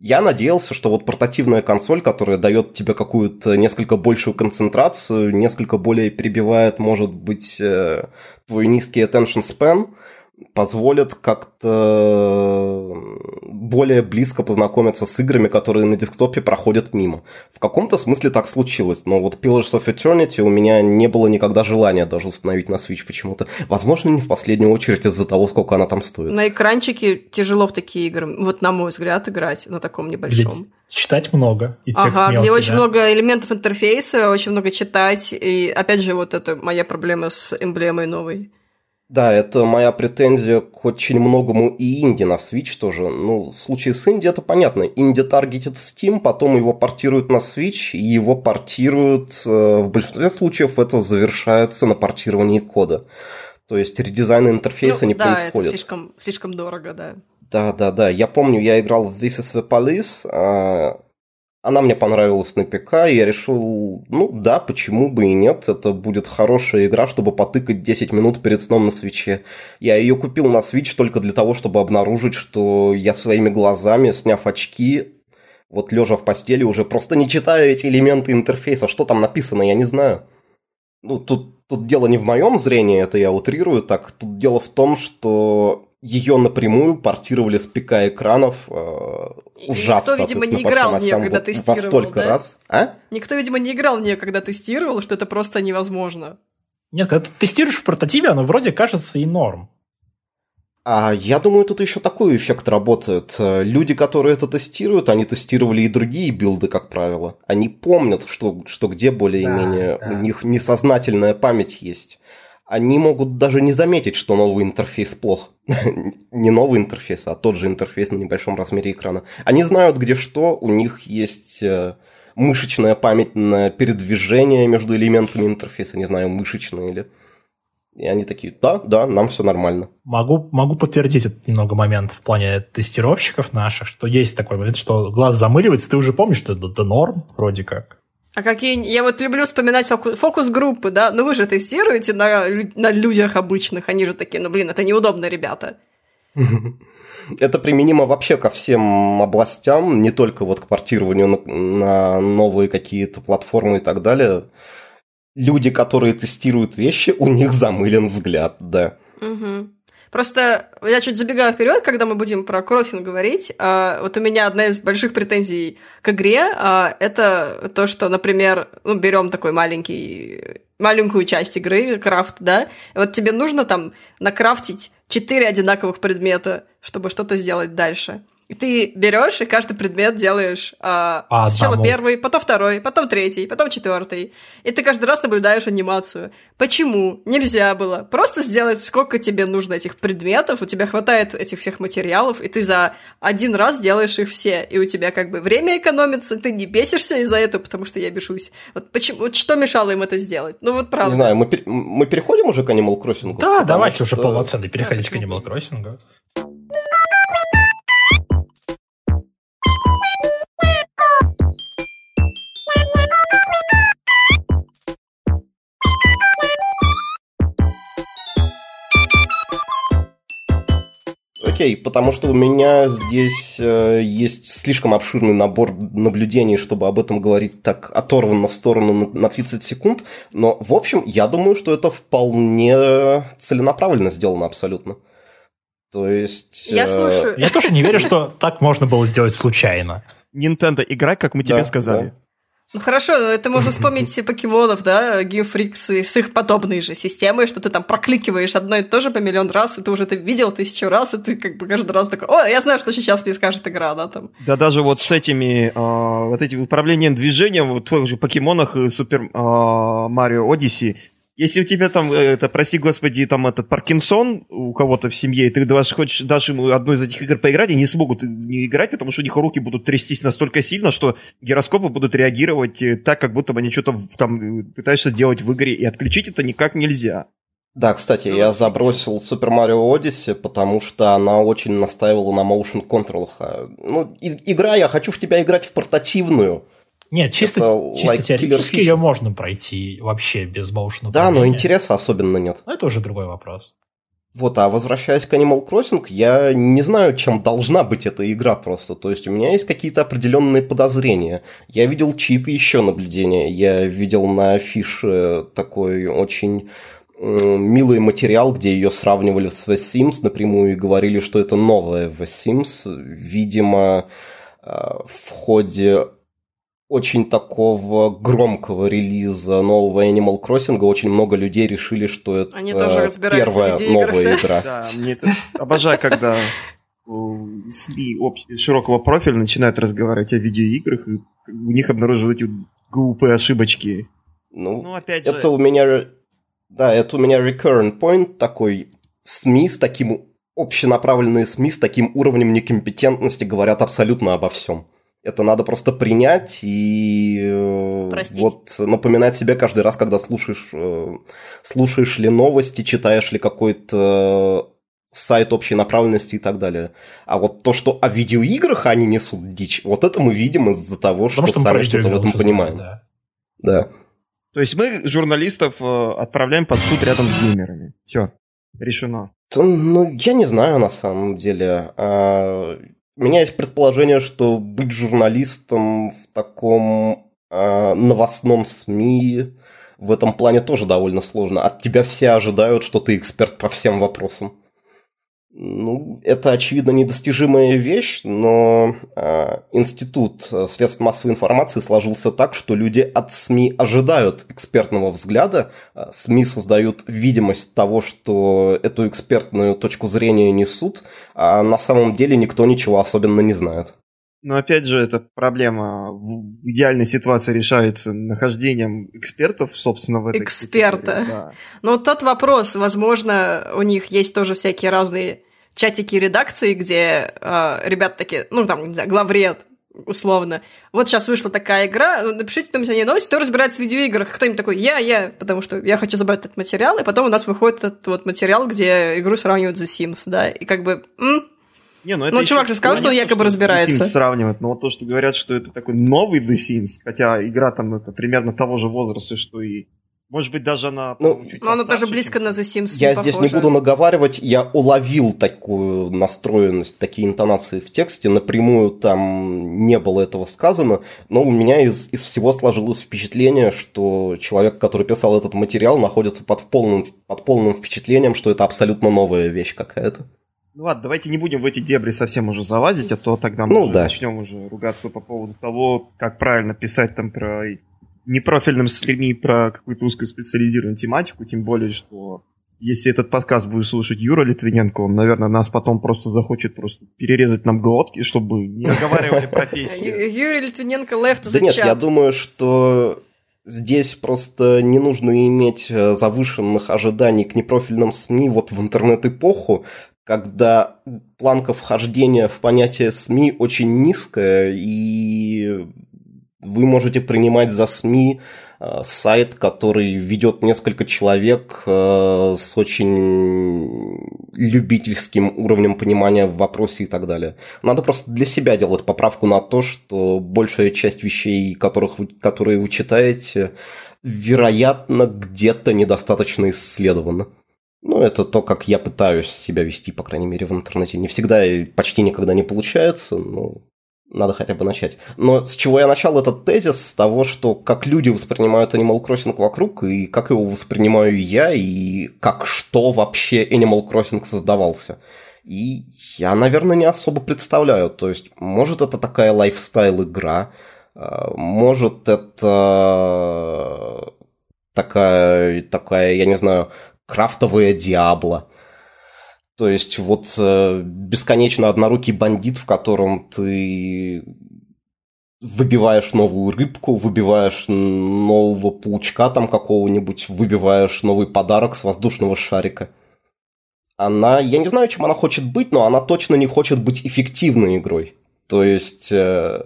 Я надеялся, что вот портативная консоль, которая дает тебе какую-то несколько большую концентрацию, несколько более перебивает, может быть, э, твой низкий attention span, позволит как-то более близко познакомиться с играми, которые на десктопе проходят мимо. В каком-то смысле так случилось, но вот Pillars of Eternity у меня не было никогда желания даже установить на Switch почему-то. Возможно, не в последнюю очередь из-за того, сколько она там стоит. На экранчике тяжело в такие игры, вот на мой взгляд, играть на таком Где небольшом. читать много. И текст Ага, где мелкий, очень да. много элементов интерфейса, очень много читать. И опять же, вот это моя проблема с эмблемой новой. Да, это моя претензия к очень многому и инди на Switch тоже. Ну, в случае с инди это понятно. Инди таргетит Steam, потом его портируют на Switch, и его портируют... э, В большинстве случаев это завершается на портировании кода. То есть редизайн интерфейса Ну, не да, происходит. это слишком, слишком дорого, да. Да, да, да. Я помню, я играл в This is the Police. Она мне понравилась на ПК, я решил, ну да, почему бы и нет, это будет хорошая игра, чтобы потыкать 10 минут перед сном на свече. Я ее купил на Switch только для того, чтобы обнаружить, что я своими глазами, сняв очки, вот лежа в постели, уже просто не читаю эти элементы интерфейса. Что там написано, я не знаю. Ну, тут, тут дело не в моем зрении, это я утрирую так. Тут дело в том, что ее напрямую портировали с ПК экранов, э, ужав, никто, видимо, не играл в осям когда тестировал, во столько да? раз. А? Никто, видимо, не играл в нее, когда тестировал, что это просто невозможно. Нет, когда ты тестируешь в портативе, оно вроде кажется и норм. А я думаю, тут еще такой эффект работает. Э, Люди, которые это тестируют, они тестировали и другие билды, как правило. Они помнят, что, что где более-менее Да, да. у них несознательная память есть. Они могут даже не заметить, что новый интерфейс плох. не новый интерфейс, а тот же интерфейс на небольшом размере экрана. Они знают, где что, у них есть э, мышечная память на передвижение между элементами интерфейса, не знаю, мышечная или... И они такие, да, да, нам все нормально. Могу, могу подтвердить этот немного момент в плане тестировщиков наших, что есть такой момент, что глаз замыливается, ты уже помнишь, что это, это норм вроде как. А какие... Я вот люблю вспоминать фокус-группы, да? Ну вы же тестируете на, на людях обычных, они же такие, ну блин, это неудобно, ребята. Это применимо вообще ко всем областям, не только вот к портированию на, новые какие-то платформы и так далее. Люди, которые тестируют вещи, у них замылен взгляд, да. Угу. Просто я чуть забегаю вперед, когда мы будем про кроссинг говорить. А, вот у меня одна из больших претензий к игре а, это то, что, например, ну, берем такой маленький маленькую часть игры, крафт, да, вот тебе нужно там накрафтить четыре одинаковых предмета, чтобы что-то сделать дальше. И ты берешь и каждый предмет делаешь а, а, сначала там... первый, потом второй, потом третий, потом четвертый. И ты каждый раз наблюдаешь анимацию. Почему нельзя было просто сделать, сколько тебе нужно этих предметов, у тебя хватает этих всех материалов, и ты за один раз делаешь их все, и у тебя как бы время экономится, ты не бесишься из-за этого, потому что я бешусь. Вот почему, вот что мешало им это сделать? Ну вот правда. Не знаю, мы, пер... мы переходим уже к Animal Crossing? Да, давайте что... уже полноценно переходить да, к Animal Crossing. Окей, потому что у меня здесь э, есть слишком обширный набор наблюдений, чтобы об этом говорить так оторванно в сторону на, на 30 секунд. Но, в общем, я думаю, что это вполне целенаправленно сделано абсолютно. То есть... Я э... слушаю. Я тоже не верю, что так можно было сделать случайно. Nintendo, играй, как мы тебе сказали. Ну хорошо, но это можно вспомнить покемонов, да, Game Freaks с их подобной же системой, что ты там прокликиваешь одно и то же по миллион раз, и ты уже это видел тысячу раз, и ты как бы каждый раз такой, о, я знаю, что сейчас мне скажет игра, да, там. Да даже вот с этими, э, вот этим управлением движением в твоих же покемонах Супер Марио Одиссе если у тебя там, э, это, прости господи, там этот Паркинсон у кого-то в семье, и ты даже хочешь дашь ему одну из этих игр поиграть, они не смогут не играть, потому что у них руки будут трястись настолько сильно, что гироскопы будут реагировать э, так, как будто бы они что-то там э, пытаешься делать в игре, и отключить это никак нельзя. Да, кстати, я забросил Super Mario Odyssey, потому что она очень настаивала на motion контролах. А, ну, игра, я хочу в тебя играть в портативную, нет, чисто, это чисто like теоретически ее можно пройти вообще без motion Да, но интереса особенно нет. Но это уже другой вопрос. Вот, а возвращаясь к Animal Crossing, я не знаю, чем должна быть эта игра просто. То есть у меня есть какие-то определенные подозрения. Я видел чьи-то еще наблюдения. Я видел на афише такой очень милый материал, где ее сравнивали с The Sims напрямую и говорили, что это новая The Sims. Видимо, а, в ходе очень такого громкого релиза нового Animal Crossing очень много людей решили, что это Они тоже первая новая да? игра. Да, мне это обожаю, когда СМИ широкого профиля начинают разговаривать о видеоиграх, и у них обнаруживают эти глупые ошибочки. Ну, ну опять же... Это у меня... Да, это у меня recurrent point такой. СМИ с таким... Общенаправленные СМИ с таким уровнем некомпетентности говорят абсолютно обо всем. Это надо просто принять и э, Простить. вот напоминать себе каждый раз, когда слушаешь, э, слушаешь ли новости, читаешь ли какой-то сайт общей направленности и так далее. А вот то, что о видеоиграх они несут дичь, вот это мы видим из-за того, Потому что, что сами что-то в этом понимаем. Да. да. То есть мы журналистов э, отправляем под суд рядом с геймерами. Все, решено. Ну, я не знаю на самом деле. У меня есть предположение, что быть журналистом в таком э, новостном СМИ в этом плане тоже довольно сложно. От тебя все ожидают, что ты эксперт по всем вопросам. Ну, это, очевидно, недостижимая вещь, но э, институт средств массовой информации сложился так, что люди от СМИ ожидают экспертного взгляда, э, СМИ создают видимость того, что эту экспертную точку зрения несут, а на самом деле никто ничего особенно не знает. Но опять же, эта проблема в идеальной ситуации решается нахождением экспертов, собственно, в этой Эксперта. да. Но тот вопрос, возможно, у них есть тоже всякие разные чатики редакции, где э, ребята такие, ну, там, не знаю, главред, условно. Вот сейчас вышла такая игра, ну, напишите о ней новость, кто разбирается в видеоиграх. Кто-нибудь такой, я, я, потому что я хочу забрать этот материал, и потом у нас выходит этот вот материал, где игру сравнивают The Sims, да, и как бы, м, Не, ну, Ну, еще чувак же сказал, что он якобы с разбирается. The Sims сравнивать, но вот то, что говорят, что это такой новый The Sims, хотя игра там это примерно того же возраста, что и... Может быть, даже она, Ну, чуть ну, она даже близко на. The Sims Я не здесь не похожа. буду наговаривать, я уловил такую настроенность, такие интонации в тексте, напрямую там не было этого сказано, но у меня из, из всего сложилось впечатление, что человек, который писал этот материал, находится под полным, под полным впечатлением, что это абсолютно новая вещь какая-то. Ну ладно, давайте не будем в эти дебри совсем уже залазить, а то тогда мы Ну уже да. начнем уже ругаться по поводу того, как правильно писать там про непрофильным СМИ про какую-то узкоспециализированную тематику, тем более, что если этот подкаст будет слушать Юра Литвиненко, он, наверное, нас потом просто захочет просто перерезать нам глотки, чтобы не оговаривали профессию. Юрий Литвиненко left Да the нет, я думаю, что здесь просто не нужно иметь э, завышенных ожиданий к непрофильным СМИ вот в интернет-эпоху, когда планка вхождения в понятие СМИ очень низкая, и вы можете принимать за СМИ э, сайт, который ведет несколько человек э, с очень любительским уровнем понимания в вопросе и так далее. Надо просто для себя делать поправку на то, что большая часть вещей, которых вы, которые вы читаете, вероятно, где-то недостаточно исследована. Ну, это то, как я пытаюсь себя вести, по крайней мере, в интернете. Не всегда и почти никогда не получается, но надо хотя бы начать. Но с чего я начал этот тезис? С того, что как люди воспринимают Animal Crossing вокруг, и как его воспринимаю я, и как что вообще Animal Crossing создавался. И я, наверное, не особо представляю. То есть, может, это такая лайфстайл-игра, а, может, это такая, такая, я не знаю, крафтовая Диабло. То есть вот э, бесконечно однорукий бандит, в котором ты выбиваешь новую рыбку, выбиваешь нового паучка там какого-нибудь, выбиваешь новый подарок с воздушного шарика. Она, я не знаю, чем она хочет быть, но она точно не хочет быть эффективной игрой. То есть э,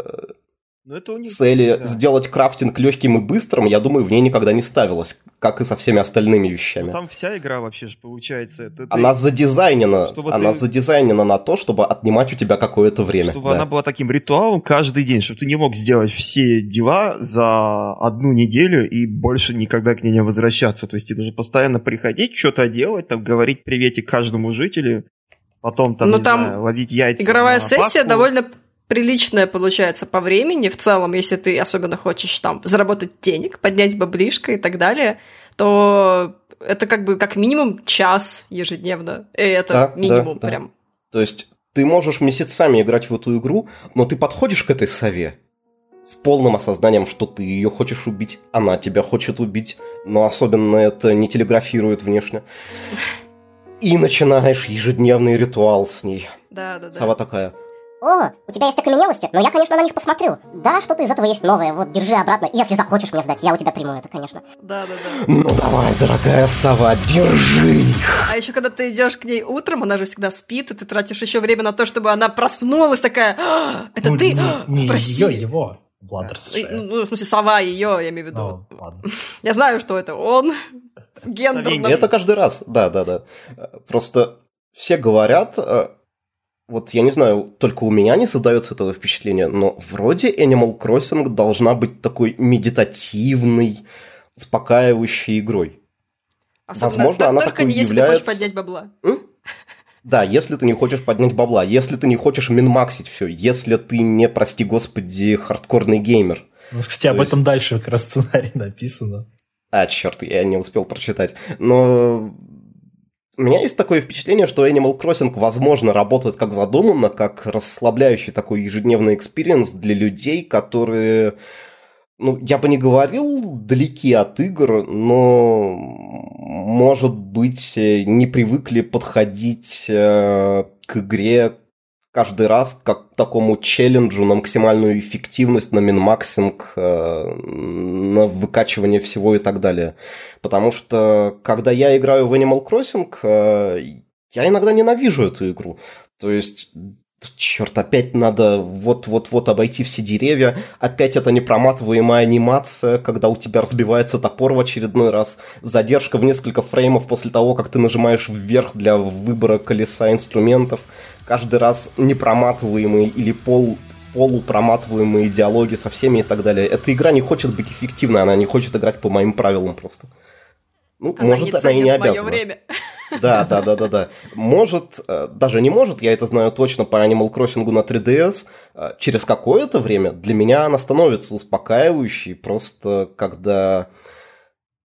Но это у них... цели да. сделать крафтинг легким и быстрым, я думаю, в ней никогда не ставилось, как и со всеми остальными Ну, вещами. Там вся игра вообще же получается. Это ты- Она задизайнена, Чтобы она ты- задизайнена на то, чтобы отнимать у тебя какое-то время. Чтобы да. она была таким ритуалом каждый день, чтобы ты не мог сделать все дела за одну неделю и больше никогда к ней не возвращаться. То есть тебе нужно постоянно приходить, что-то делать, там говорить приветик каждому жителю, потом там, Ну, не там знаю, ловить яйца. Игровая на сессия Пасху. довольно приличная получается по времени в целом, если ты особенно хочешь там заработать денег, поднять баблишко и так далее, то это как бы как минимум час ежедневно. И это Да, минимум да, да. прям. То есть ты можешь месяцами играть в эту игру, но ты подходишь к этой сове с полным осознанием, что ты ее хочешь убить, она тебя хочет убить, но особенно это не телеграфирует внешне. И начинаешь ежедневный ритуал с ней. Да, да, да. Сова такая, О, у тебя есть окаменелости? Ну, я, конечно, на них посмотрю. Да, что-то из этого есть новое. Вот, держи обратно. Если захочешь мне сдать, я у тебя приму это, конечно. Да, да, да. ну давай, дорогая сова, держи их. А еще когда ты идешь к ней утром, она же всегда спит, и ты тратишь еще время на то, чтобы она проснулась такая. «А, Это Ну, ты? Не, А, не Прости. ее, его. Бладерс. И, Ну, в смысле, сова ее, я имею в виду. Ну, ладно. Я знаю, что это он. Гендерно. Это каждый раз, да, да, да. Просто все говорят, э, вот я не знаю, только у меня не создается этого впечатления, но вроде Animal Crossing должна быть такой медитативной, успокаивающей игрой. Особенно возможно, она только такой не если является- ты хочешь поднять бабла. Да, если ты не хочешь поднять бабла, если ты не хочешь минмаксить все, если ты не, прости господи, хардкорный геймер. Ну, кстати, об То этом есть- дальше как раз сценарий написано. А, черт, я не успел прочитать. Но у меня есть такое впечатление, что Animal Crossing, возможно, работает как задумано, как расслабляющий такой ежедневный experience для людей, которые, ну, я бы не говорил далеки от игр, но, может быть, э, не привыкли подходить э, к игре каждый раз как к такому челленджу на максимальную эффективность, на min-maxing, э, на выкачивание всего и так далее. Потому что, когда я играю в Animal Crossing, э, я иногда ненавижу эту игру. То есть Черт, опять надо вот-вот-вот обойти все деревья. Опять это непроматываемая анимация, когда у тебя разбивается топор в очередной раз. Задержка в несколько фреймов после того, как ты нажимаешь вверх для выбора колеса инструментов. Каждый раз непроматываемые или пол полупроматываемые диалоги со всеми и так далее. Эта игра не хочет быть эффективной, она не хочет играть по моим правилам просто. Ну, она может, не она и не обязана. время. Да, да, да, да, да. Может, э, даже не может, я это знаю точно по Animal Crossing на 3DS, э, через какое-то время для меня она становится успокаивающей, просто когда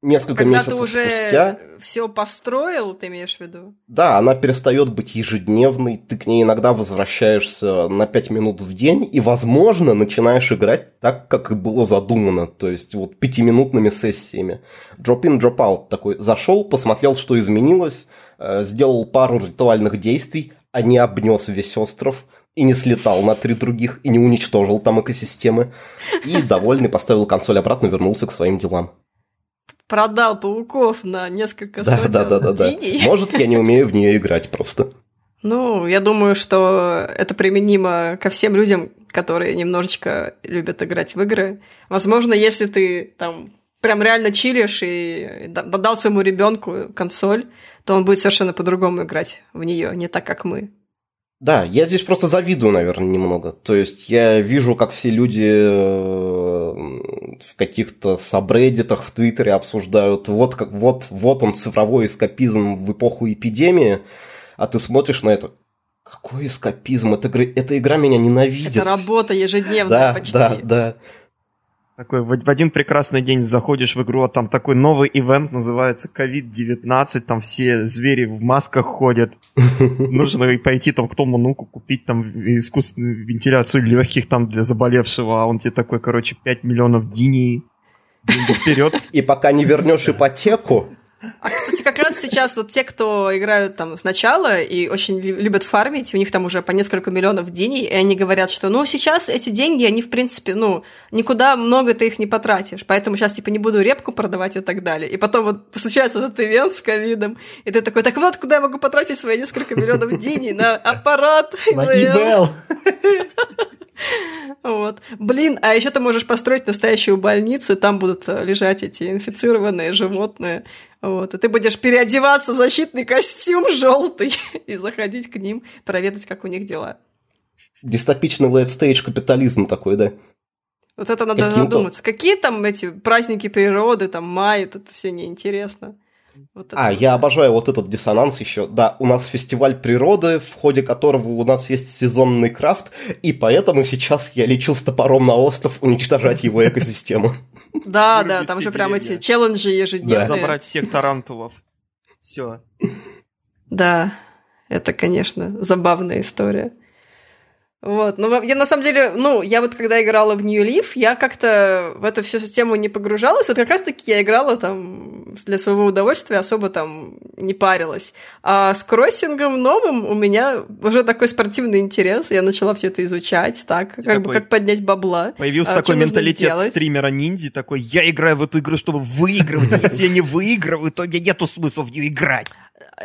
несколько Когда месяцев ты уже спустя... все построил, ты имеешь в виду? Да, она перестает быть ежедневной, ты к ней иногда возвращаешься на 5 минут в день, и, возможно, начинаешь играть так, как и было задумано, то есть вот пятиминутными сессиями. Drop-in, drop-out такой. Зашел, посмотрел, что изменилось, э, сделал пару ритуальных действий, а не обнес весь остров, и не слетал на три других, и не уничтожил там экосистемы. И, довольный, поставил консоль обратно, вернулся к своим делам продал пауков на несколько да, сотен да, да, да, да. Может, я не умею в нее играть просто. Ну, я думаю, что это применимо ко всем людям, которые немножечко любят играть в игры. Возможно, если ты там прям реально чилишь и дал своему ребенку консоль, то он будет совершенно по-другому играть в нее, не так, как мы. Да, я здесь просто завидую, наверное, немного. То есть я вижу, как все люди э, в каких-то сабреддитах в Твиттере обсуждают, вот, как, вот, вот он цифровой эскапизм в эпоху эпидемии, а ты смотришь на это, какой эскапизм? Эта, эта игра меня ненавидит. Это работа ежедневная да, почти. Да, да. Такой в один прекрасный день заходишь в игру, а там такой новый ивент называется COVID-19, там все звери в масках ходят. Нужно пойти там к тому нуку купить там искусственную вентиляцию легких там для заболевшего, а он тебе такой, короче, 5 миллионов диней вперед. И пока не вернешь ипотеку, а, кстати, как раз сейчас вот те, кто играют там сначала и очень любят фармить, у них там уже по несколько миллионов денег, и они говорят, что ну сейчас эти деньги, они в принципе, ну, никуда много ты их не потратишь, поэтому сейчас типа не буду репку продавать и так далее. И потом вот случается этот ивент с ковидом, и ты такой, так вот, куда я могу потратить свои несколько миллионов денег? На аппарат На. Вот. Блин, а еще ты можешь построить настоящую больницу, и там будут э, лежать эти инфицированные животные. Вот. И ты будешь переодеваться в защитный костюм желтый и заходить к ним, проведать, как у них дела. Дистопичный late-stage капитализм такой, да? Вот это надо задуматься. Какие там эти праздники природы, там май, это все неинтересно. Вот а, я обожаю вот этот диссонанс еще. Да, у нас фестиваль природы, в ходе которого у нас есть сезонный крафт, и поэтому сейчас я лечу с топором на остров уничтожать его экосистему. Да, да, там же прям эти челленджи ежедневные. Забрать всех тарантулов. Все. Да, это, конечно, забавная история. Вот, ну, я на самом деле, ну, я вот когда играла в New Leaf, я как-то в эту всю тему не погружалась, вот как раз-таки я играла там для своего удовольствия, особо там не парилась. А с кроссингом новым у меня уже такой спортивный интерес, я начала все это изучать, так, как такой... бы, как поднять бабла. Появился а, такой менталитет стримера ниндзи, такой, я играю в эту игру, чтобы выигрывать, если я не выигрываю, то мне нету смысла в нее играть.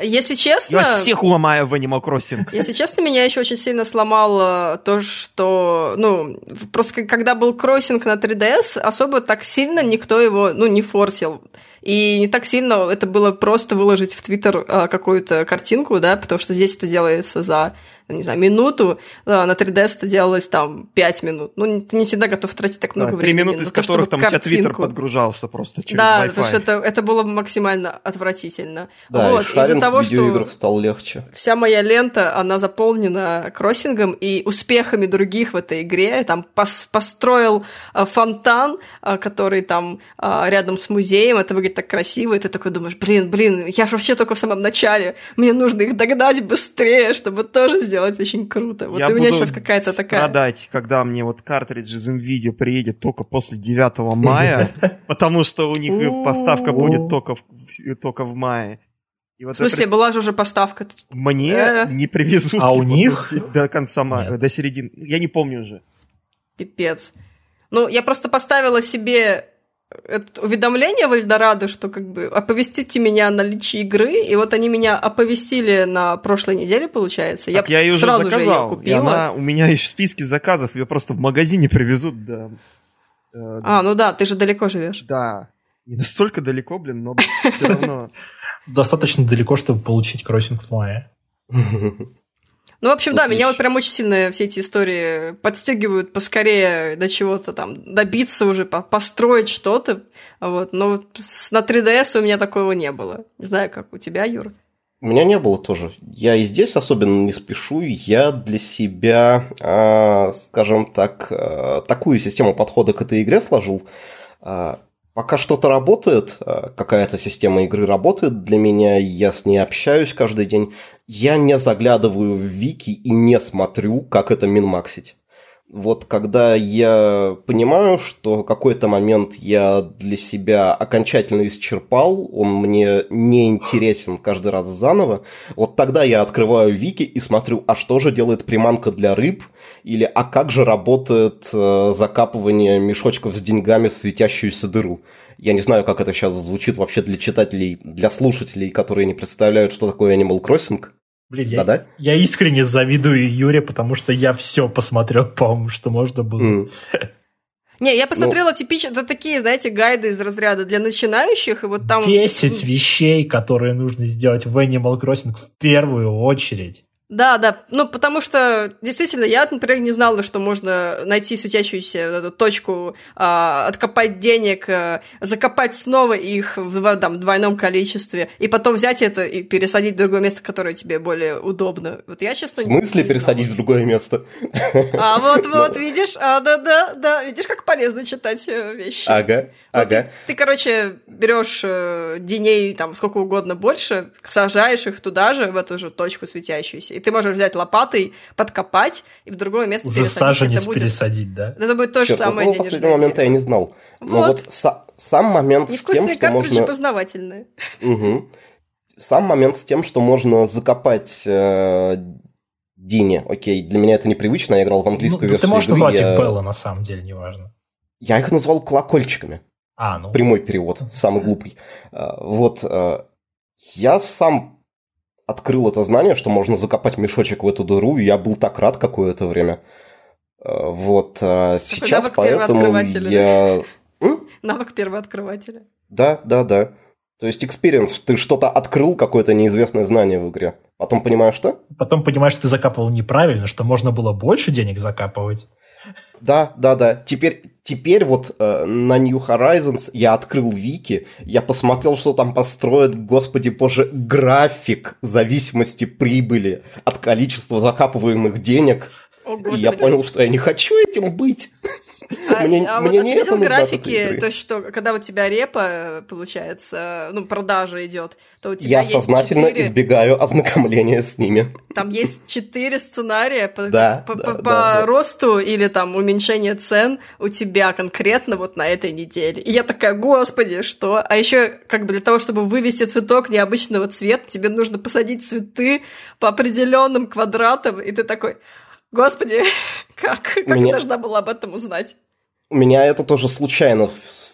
Если честно... Я всех уломаю в Animal Crossing. Если честно, меня еще очень сильно сломало то, что... Ну, просто когда был кроссинг на 3DS, особо так сильно никто его, ну, не форсил. И не так сильно это было просто выложить в Твиттер а, какую-то картинку, да, потому что здесь это делается за не знаю, минуту, да, на 3DS это делалось там 5 минут. Ну, ты не всегда готов тратить так много да, времени. 3 минуты, из которых там картинку. у тебя Твиттер подгружался просто через Да, Wi-Fi. потому что это, это было максимально отвратительно. Да, вот, из-за того, что стал легче. Вся моя лента, она заполнена кроссингом и успехами других в этой игре. Там пос построил а, фонтан, а, который там а, рядом с музеем, это выглядит так красиво, и ты такой думаешь, блин, блин, я же вообще только в самом начале, мне нужно их догнать быстрее, чтобы тоже сделать очень круто. Вот я у меня сейчас какая-то такая... страдать, когда мне вот картридж из NVIDIA приедет только после 9 мая, потому что у них поставка будет только в, только в мае. И вот В смысле, это была же уже поставка. мне Э. не привезут А у них? до, до конца мая, Нет. до середины. Я не помню уже. Пипец. Ну, я просто поставила себе это уведомление в Эльдорадо, что как бы оповестите меня о наличии игры, и вот они меня оповестили на прошлой неделе, получается. Так я, ее уже сразу же заказал. ее и купила. она у меня еще в списке заказов. Ее просто в магазине привезут. Да. Э, А, ну да, ты же далеко живешь. Да. Не настолько далеко, блин, но все равно. Достаточно далеко, чтобы получить кроссинг в мае. Ну, в общем, да, Отлично. меня вот прям очень сильно все эти истории подстегивают поскорее до чего-то там добиться уже, по- построить что-то. Вот. Но вот на 3DS у меня такого не было. Не знаю, как у тебя, Юр. У меня не было тоже. Я и здесь особенно не спешу. Я для себя, а, скажем так, а, такую систему подхода к этой игре сложил. А, Пока что-то работает, какая-то система игры работает для меня, я с ней общаюсь каждый день, я не заглядываю в вики и не смотрю, как это минмаксить. Вот когда я понимаю, что какой-то момент я для себя окончательно исчерпал, он мне не интересен каждый раз заново, вот тогда я открываю вики и смотрю, а что же делает приманка для рыб, или а как же работает э, закапывание мешочков с деньгами в светящуюся дыру. Я не знаю, как это сейчас звучит вообще для читателей, для слушателей, которые не представляют, что такое Animal Crossing. Блин, я, Да-да? я искренне завидую Юре, потому что я все посмотрел, по-моему, что можно было. М. Не, я посмотрела типично, это такие, знаете, гайды из разряда для начинающих, и вот там... 10 вещей, которые нужно сделать в Animal Crossing в первую очередь. Да, да, ну потому что действительно я, например, не знала, что можно найти светящуюся эту точку, а, откопать денег, а, закопать снова их в там, двойном количестве, и потом взять это и пересадить в другое место, которое тебе более удобно. Вот я, честно, В смысле не пересадить в другое место? А вот, вот, видишь, а, да, да, да, видишь, как полезно читать э, вещи. Ага, ага. Ты, ты, короче, берешь э, деней там сколько угодно больше, сажаешь их туда же, в эту же точку светящуюся. Ты можешь взять лопатой, подкопать и в другое место Уже пересадить. саженец это будет, пересадить, да? это будет то же Чёрт, вот самое этого денежное. последнего момента я не знал. Но Вот. вот са- сам момент с тем, Невкусные что можно... познавательные. Мгм. Сам момент с тем, что можно закопать э, Дини. Окей, для меня это непривычно, я играл в Ну, английскую да версию ты можешь игры, назвать я... их Белла, на самом деле, неважно. Я их назвал колокольчиками. А, ну. Прямой перевод, самый глупый. А, Вот, а, я сам открыл это знание, что можно закопать мешочек в эту дыру, и я был так рад какое-то время. А, Вот, а сейчас навык поэтому я... М? Навык первооткрывателя. Да, да, да. То есть experience, ты что-то открыл, какое-то неизвестное знание в игре. Потом понимаешь, что? Потом понимаешь, что ты закапывал неправильно, что можно было больше денег закапывать. Да, да, да. Теперь, теперь вот э, на New Horizons я открыл вики, я посмотрел, что там построят, господи боже, график зависимости прибыли от количества закапываемых денег. О, И я понял, что я не хочу этим быть. А, Мне- а мне вот не это видел графики, то что, когда у тебя репа, получается, ну, продажа идет, то у тебя Я сознательно четыре- избегаю ознакомления с ними. Там есть четыре сценария по, Да, по, да, по- да, по да. росту или там уменьшение цен у тебя конкретно вот на этой неделе. И я такая, господи, что? А еще как бы для того, чтобы вывести цветок необычного цвета, тебе нужно посадить цветы по определенным квадратам, и ты такой, господи, как, как я Меня- должна была об этом узнать? У меня это тоже случайно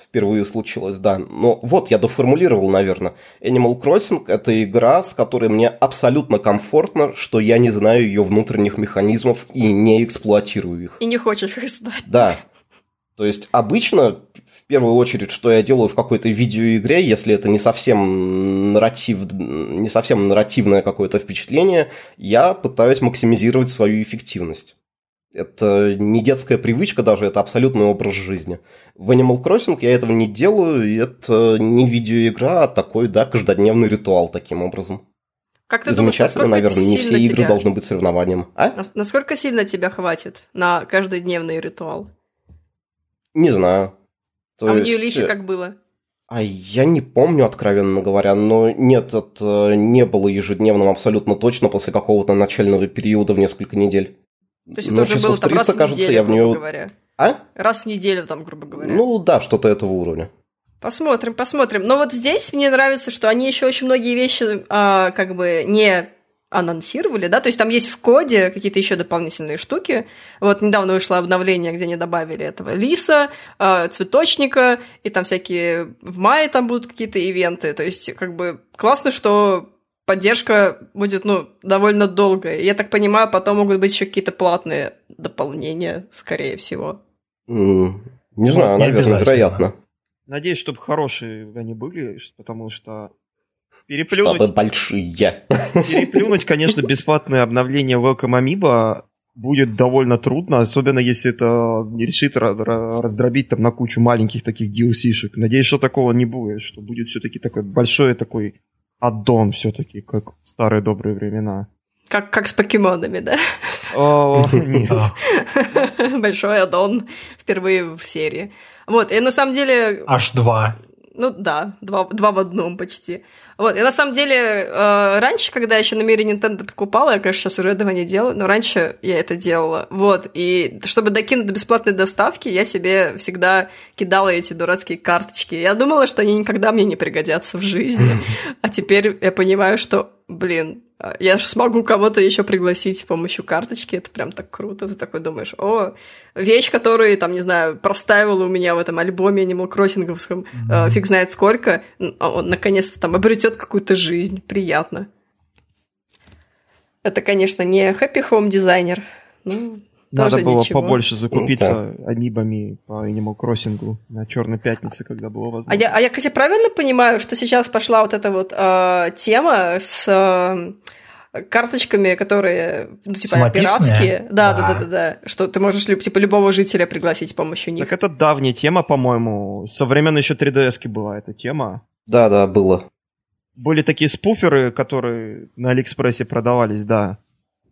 впервые случилось, да. Но вот я доформулировал, наверное. Animal Crossing – это игра, с которой мне абсолютно комфортно, что я не знаю ее внутренних механизмов и не эксплуатирую их. И не хочешь их знать. Да. То есть обычно, первую очередь, что я делаю в какой-то видеоигре, если это не совсем нарратив, не совсем нарративное какое-то впечатление, я пытаюсь максимизировать свою эффективность. Это не детская привычка даже, это абсолютный образ жизни. В Animal Crossing я этого не делаю, и это не видеоигра, а такой, да, каждодневный ритуал таким образом. Как ты думаешь, замечательно, насколько наверное, не все игры тебя- должны быть соревнованием. А? нас- Насколько сильно тебя хватит на каждодневный ритуал? Не знаю. То а в есть, Нью-Лифе как было? А я не помню, откровенно говоря, но нет, это не было ежедневным абсолютно точно после какого-то начального периода в несколько недель. То есть это уже часов было там 300, раз в кажется, неделю, я в грубо неё- говоря. А? Раз в неделю, там, грубо говоря. Ну да, что-то этого уровня. Посмотрим, посмотрим. Но вот здесь мне нравится, что они еще очень многие вещи а, как бы не анонсировали, да, то есть там есть в коде какие-то еще дополнительные штуки. Вот недавно вышло обновление, где они добавили этого лиса, э, цветочника, и там всякие в мае там будут какие-то ивенты. То есть как бы классно, что поддержка будет, ну, довольно долгая. Я так понимаю, потом могут быть еще какие-то платные дополнения, скорее всего. Mm, не знаю, Не наверное, вероятно. Надеюсь, чтобы хорошие они были, потому что Штабы переплюнуть, большие. переплюнуть, конечно, бесплатное обновление Welcome Amiibo будет довольно трудно, особенно если это не решит ра- ра- раздробить там на кучу маленьких таких DLC-шек. Надеюсь, что такого не будет, что будет все-таки такой большой такой аддон все-таки, как в старые добрые времена. Как, как с покемонами, да? О, нет. Да. Большой аддон впервые в серии. Вот, и на самом деле Аж два. Ну да, два, два в одном почти. Вот, и на самом деле, э, раньше, когда я еще на мире Nintendo покупала, я, конечно, сейчас уже этого не делаю, но раньше я это делала. Вот, и чтобы докинуть до бесплатной доставки, я себе всегда кидала эти дурацкие карточки. Я думала, что они никогда мне не пригодятся в жизни. А теперь я понимаю, что, блин, я же смогу кого-то еще пригласить с помощью карточки, это прям так круто. Ты такой думаешь, о, вещь, которую, там, не знаю, простаивала у меня в этом альбоме Animal Crossing'овском, э, фиг знает сколько, а он наконец-то там обретет какую-то жизнь. Приятно. Это, конечно, не Home дизайнер. Ну, Надо тоже было ничего. побольше закупиться амибами по Animal Crossing на Черной пятнице, когда было А возможно. я, а я, кстати, правильно понимаю, что сейчас пошла вот эта вот э, тема с э, карточками, которые, ну, типа, Самописные? пиратские? Да, да, Да. да, да, да. Что ты можешь, люб- типа, любого жителя пригласить с помощью них. Так это давняя тема, по-моему. Со времен еще 3DS была эта тема. Да, да, было. Были такие спуферы, которые на Алиэкспрессе продавались, да.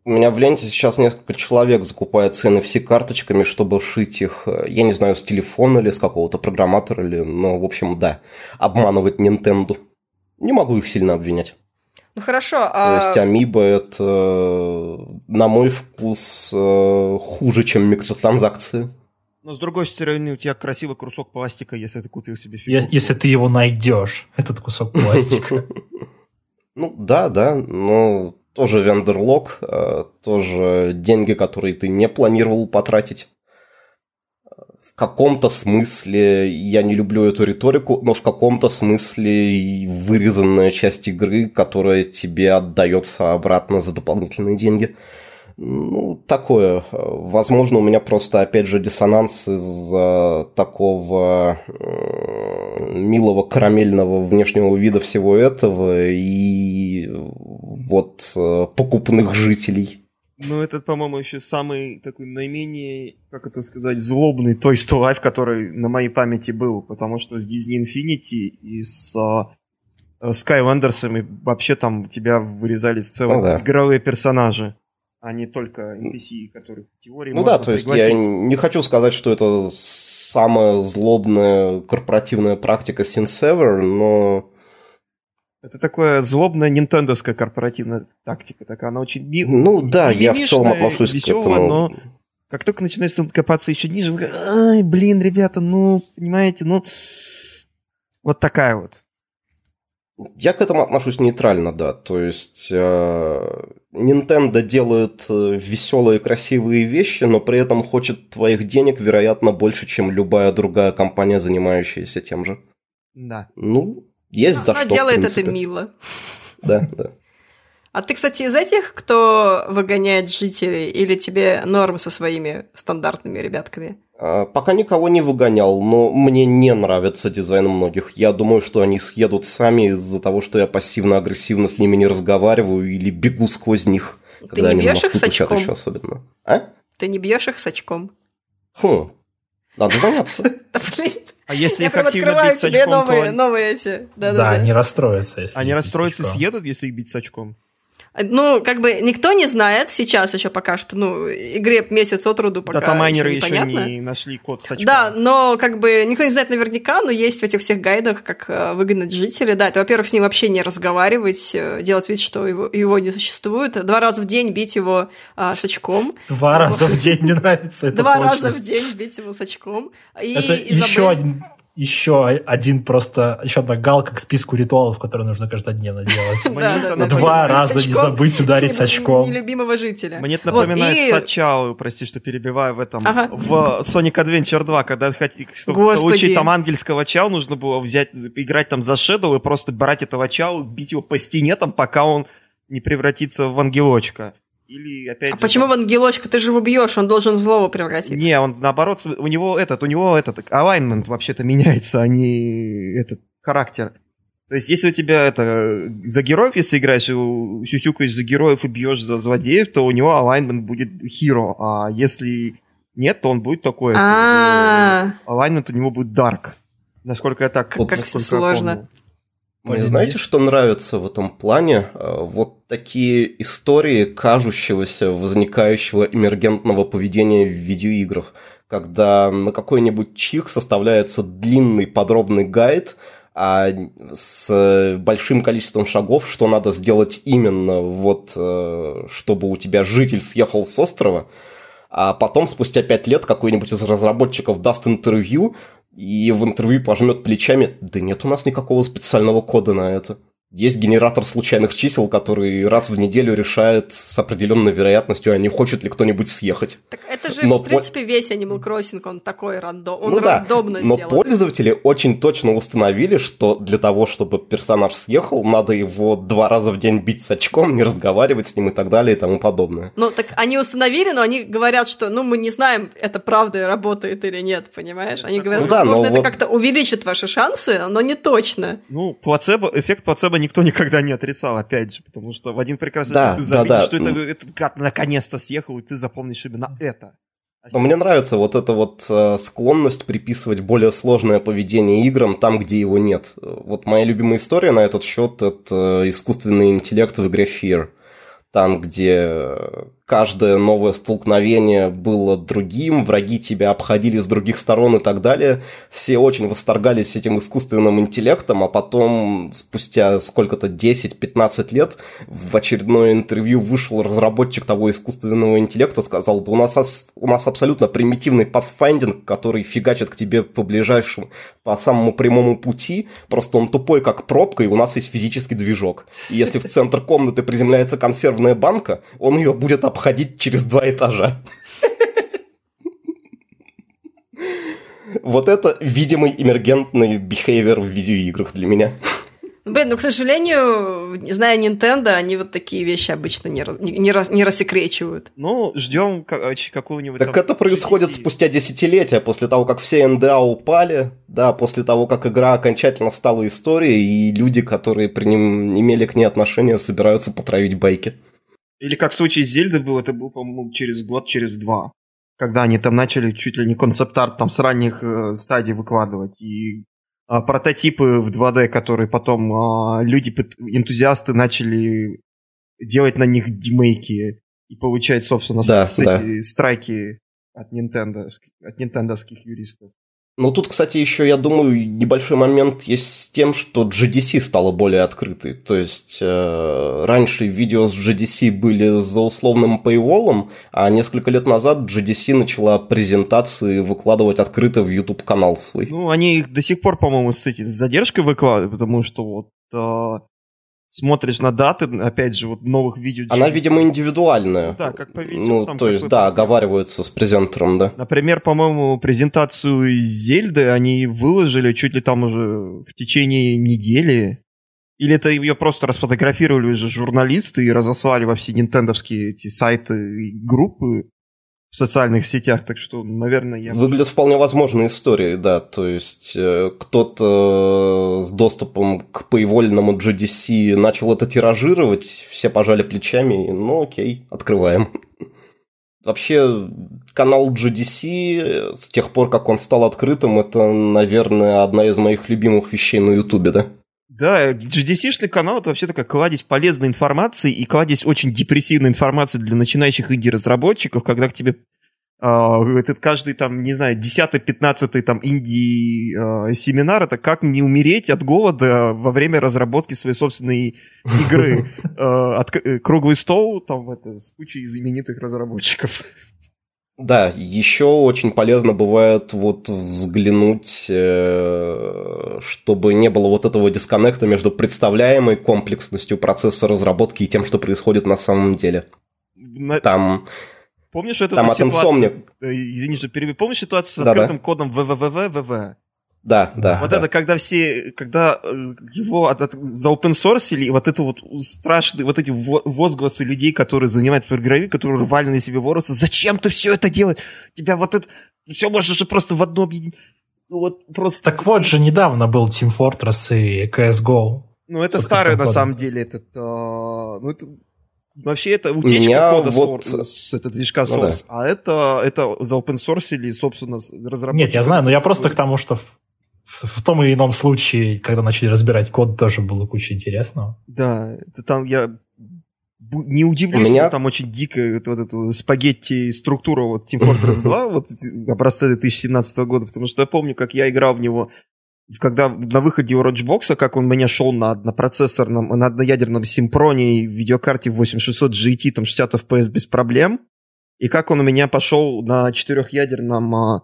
У меня в ленте сейчас несколько человек закупает с NFC карточками, чтобы шить их, э, я не знаю, с телефона или с какого-то программатора, или, но, в общем, да, обманывать Nintendo. Не могу их сильно обвинять. Ну, хорошо, То а... есть Амиба это, э, на мой вкус, э, хуже, чем микротранзакции. Но с другой стороны, у тебя красивый кусок пластика, если ты купил себе фигурку. Если ты его найдешь, этот кусок пластика. Ну да, да, но тоже вендерлог, э, тоже деньги, которые ты не планировал потратить. В каком-то смысле я не люблю эту риторику, но в каком-то смысле вырезанная часть игры, которая тебе отдается обратно за дополнительные деньги. Ну, такое. Возможно, у меня просто, опять же, диссонанс из-за такого э, милого карамельного внешнего вида всего этого и вот э, покупных жителей. Ну, этот, по-моему, еще самый такой наименее, как это сказать, злобный Toy Story Life, который на моей памяти был, потому что с Disney Infinity и с э, Skylanders вообще там тебя вырезались целые Ну да. игровые персонажи, а не только NPC, которых в теории Ну можно да, то есть я пригласить. не хочу сказать, что это самая злобная корпоративная практика Sinsever, но Это такое злобная нинтендовская корпоративная тактика. Такая она очень ми- ну да, я в целом отношусь к весёлая, этому. но как только начинаешь там копаться еще ниже, ай, блин, ребята, ну, понимаете, ну, вот такая вот. Я к этому отношусь нейтрально, да. То есть э, Nintendo делает веселые, красивые вещи, но при этом хочет твоих денег, вероятно, больше, чем любая другая компания, занимающаяся тем же. Да. Ну, есть за Она что. в делает это мило. Да, да. А ты, кстати, из этих, кто выгоняет жителей, или тебе норм со своими стандартными ребятками? А, Пока никого не выгонял, но мне не нравится дизайн многих. Я думаю, что они съедут сами из-за того, что я пассивно-агрессивно с ними не разговариваю или бегу сквозь них, Ты когда не они бьешь их с очком? еще особенно. А? Ты не бьешь их с очком? Хм, надо заняться. Да, блин, А если я их прям активно открываю бить с тебе очком, то новые, они, новые эти. Да, не расстроятся, если они расстроятся и пить очко. съедут, если их бить с очком. Ну, как бы никто не знает сейчас еще пока что, ну, игре месяц от роду пока Датамайнеры еще еще непонятно. не нашли код с очком. Да, но как бы никто не знает наверняка, но есть в этих всех гайдах, как э, выгнать жителя. Да, это, во-первых, с ним вообще не разговаривать, э, делать вид, что его, его не существует. Два раза в день бить его а, с очком. Два раза в день мне нравится это Два раза в день бить его с очком. И Это еще один еще один просто, еще одна галка к списку ритуалов, которые нужно каждодневно делать. Да, да, да. Два раза не забыть ударить с очком. Нелюбимого жителя. Мне это напоминает Сачао, прости, что перебиваю, в этом, Ага. в Sonic Adventure 2, когда чтобы получить там ангельского Чао, нужно было взять, играть там за Shadow и просто брать этого Чао, бить его по стене там, пока он не превратится в ангелочка. Или опять А же, почему в ангелочка ты же его бьешь, он должен в злого превратиться? Не, он наоборот, у него этот, у него этот alignment вообще-то меняется, а не этот характер. То есть, если у тебя это за героев, если играешь, сюсюкаешь за героев и бьешь за злодеев, то у него alignment будет hero, а если нет, то он будет такой. А, э, Alignment у него будет dark. Насколько я так, как сложно. Мне знаете, есть. что нравится в этом плане? Э, Вот такие истории кажущегося возникающего эмергентного поведения в видеоиграх, когда на какой-нибудь чих составляется длинный подробный гайд, а с большим количеством шагов, что надо сделать именно, вот, э, чтобы у тебя житель съехал с острова, а потом, спустя пять лет, какой-нибудь из разработчиков даст интервью, и в интервью пожмет плечами, да нет у нас никакого специального кода на это. Есть генератор случайных чисел, который раз в неделю решает с определенной вероятностью, а не хочет ли кто-нибудь съехать. так это же, Но в принципе, весь Animal Crossing, он такой рандом, он ну да, рандомно но сделан. пользователи очень точно установили, что для того, чтобы персонаж съехал, надо его два раза в день бить с очком, не разговаривать с ним и так далее и тому подобное. Ну, так они установили, но они говорят, что, ну, мы не знаем, это правда работает или нет, понимаешь? Они говорят, Ну да, но возможно, это вот- как-то увеличит ваши шансы, но не точно. Ну, плацебо, эффект плацебо никто никогда не отрицал, опять же, потому что в один прекрасный Да, день ты да, заметишь, да. что это, этот гад наконец-то съехал, и ты запомнишь именно это. А Но мне нравится вот эта вот э, склонность приписывать более сложное поведение играм там, где его нет. Вот моя любимая история на этот счет – это э, искусственный интеллект в игре Fear. Там, где э, каждое новое столкновение было другим, враги тебя обходили с других сторон и так далее. Все очень восторгались этим искусственным интеллектом, а потом, спустя сколько-то 10-15 лет, в очередное интервью вышел разработчик того искусственного интеллекта, сказал, да у нас, ас- у нас абсолютно примитивный pathfinding, который фигачит к тебе по ближайшему, по самому прямому пути, просто он тупой, как пробка, и у нас есть физический движок. И если в центр комнаты приземляется консервная банка, он ее будет обходить через два этажа. Вот это видимый эмергентный behavior в видеоиграх для меня. Блин, ну, к сожалению, зная Nintendo, они вот такие вещи обычно не, раз- не, не раз- не рассекречивают. Ну, ждем какого-нибудь... Так там это происходит GDC. спустя десятилетия, после того, как все НДА упали, да, после того, как игра окончательно стала историей, и люди, которые при нем имели к ней отношение, собираются потравить байки. Или как в случае с Зельдой был, это был, по-моему, через год, через два. Когда они там начали чуть ли не концепт-арт там с ранних э, стадий выкладывать. И а, прототипы в 2D, которые потом а, люди, энтузиасты начали делать на них демейки и получать, собственно, Да, с да. эти страйки от Nintendo, от нинтендовских юристов. Ну, тут, кстати, еще, я думаю, небольшой момент есть с тем, что GDC стала более открытой. То есть, э, раньше видео с GDC были за условным paywall, а несколько лет назад GDC начала презентации выкладывать открыто в YouTube-канал свой. Ну, они их до сих пор, по-моему, с этим с задержкой выкладывают, потому что вот а, смотришь на даты, опять же, вот новых видео. Она, видимо, индивидуальная. Да, как повезет, Ну, там то есть, да, оговариваются с презентером, да. Например, по-моему, презентацию Зельды они выложили чуть ли там уже в течение недели. Или это ее просто расфотографировали уже журналисты и разослали во все нинтендовские эти сайты и группы социальных сетях. Так что, наверное, я... Выглядят вполне возможные истории, да. То есть э, кто-то с доступом к поивольному GDC начал это тиражировать, все пожали плечами, ну окей, открываем. Вообще, канал GDC э, с тех пор, как он стал открытым, это, наверное, одна из моих любимых вещей на Ютубе, да? Да, GDC-шный канал это вообще такая кладезь полезной информации и кладезь очень депрессивной информации для начинающих инди-разработчиков, когда к тебе а, этот каждый там, не знаю, 10-15 там инди-семинар, это как не умереть от голода во время разработки своей собственной игры. А, отк- э, Круглый стол там это, с кучей знаменитых разработчиков. Да, еще очень полезно бывает вот взглянуть, э, чтобы не было вот этого дисконнекта между представляемой комплексностью процесса разработки и тем, что происходит на самом деле. На- Там, Помнишь эту там ситуацию? Insomniac. Э, Извини, что перебью. Помнишь ситуацию с Да-да. открытым кодом www? Да, да. Вот да. это, когда все, когда э, его от- от- за open source или вот это вот страшные, вот эти во- возгласы людей, которые занимаются программой, которые рвали на себе волосы, зачем ты все это делаешь? Тебя вот это, все можно же просто в одно объединить. Ну Вот просто... Так вот же недавно был Team Fortress и CSGO. Ну, это старое на самом деле. Этот, а, ну, это, вообще это утечка Меня кода вот- сор- с этого движка Ну да. Source. А это, это за open source или, собственно, разработчик. Нет, я знаю, но я просто к тому, что в, том или ином случае, когда начали разбирать код, тоже было куча интересного. Да, это там я не удивлюсь, У меня- что там очень дикая вот, вот эту спагетти структура вот Team Fortress 2, вот образца 2017 года, потому что я помню, как я играл в него, когда на выходе у Roachbox, как он меня шел на однопроцессорном, на одноядерном симпроне и видеокарте 8600 GT, там 60 FPS без проблем, и как он у меня пошел на четырехъядерном а,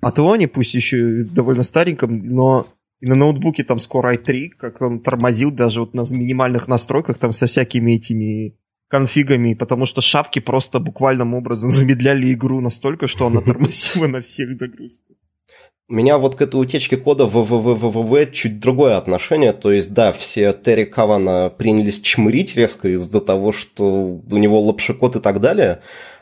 Атлоне, пусть еще довольно стареньком, но и на ноутбуке там скоро i3, как он тормозил даже вот на минимальных настройках там со всякими этими конфигами, потому что шапки просто буквальным образом замедляли игру настолько, что она тормозила на всех загрузках. У меня вот к этой утечке кода в ВВВВВ чуть другое отношение. То есть, да, все Терри Кавана принялись чмырить резко из-за того, что у него лапшикот и так далее.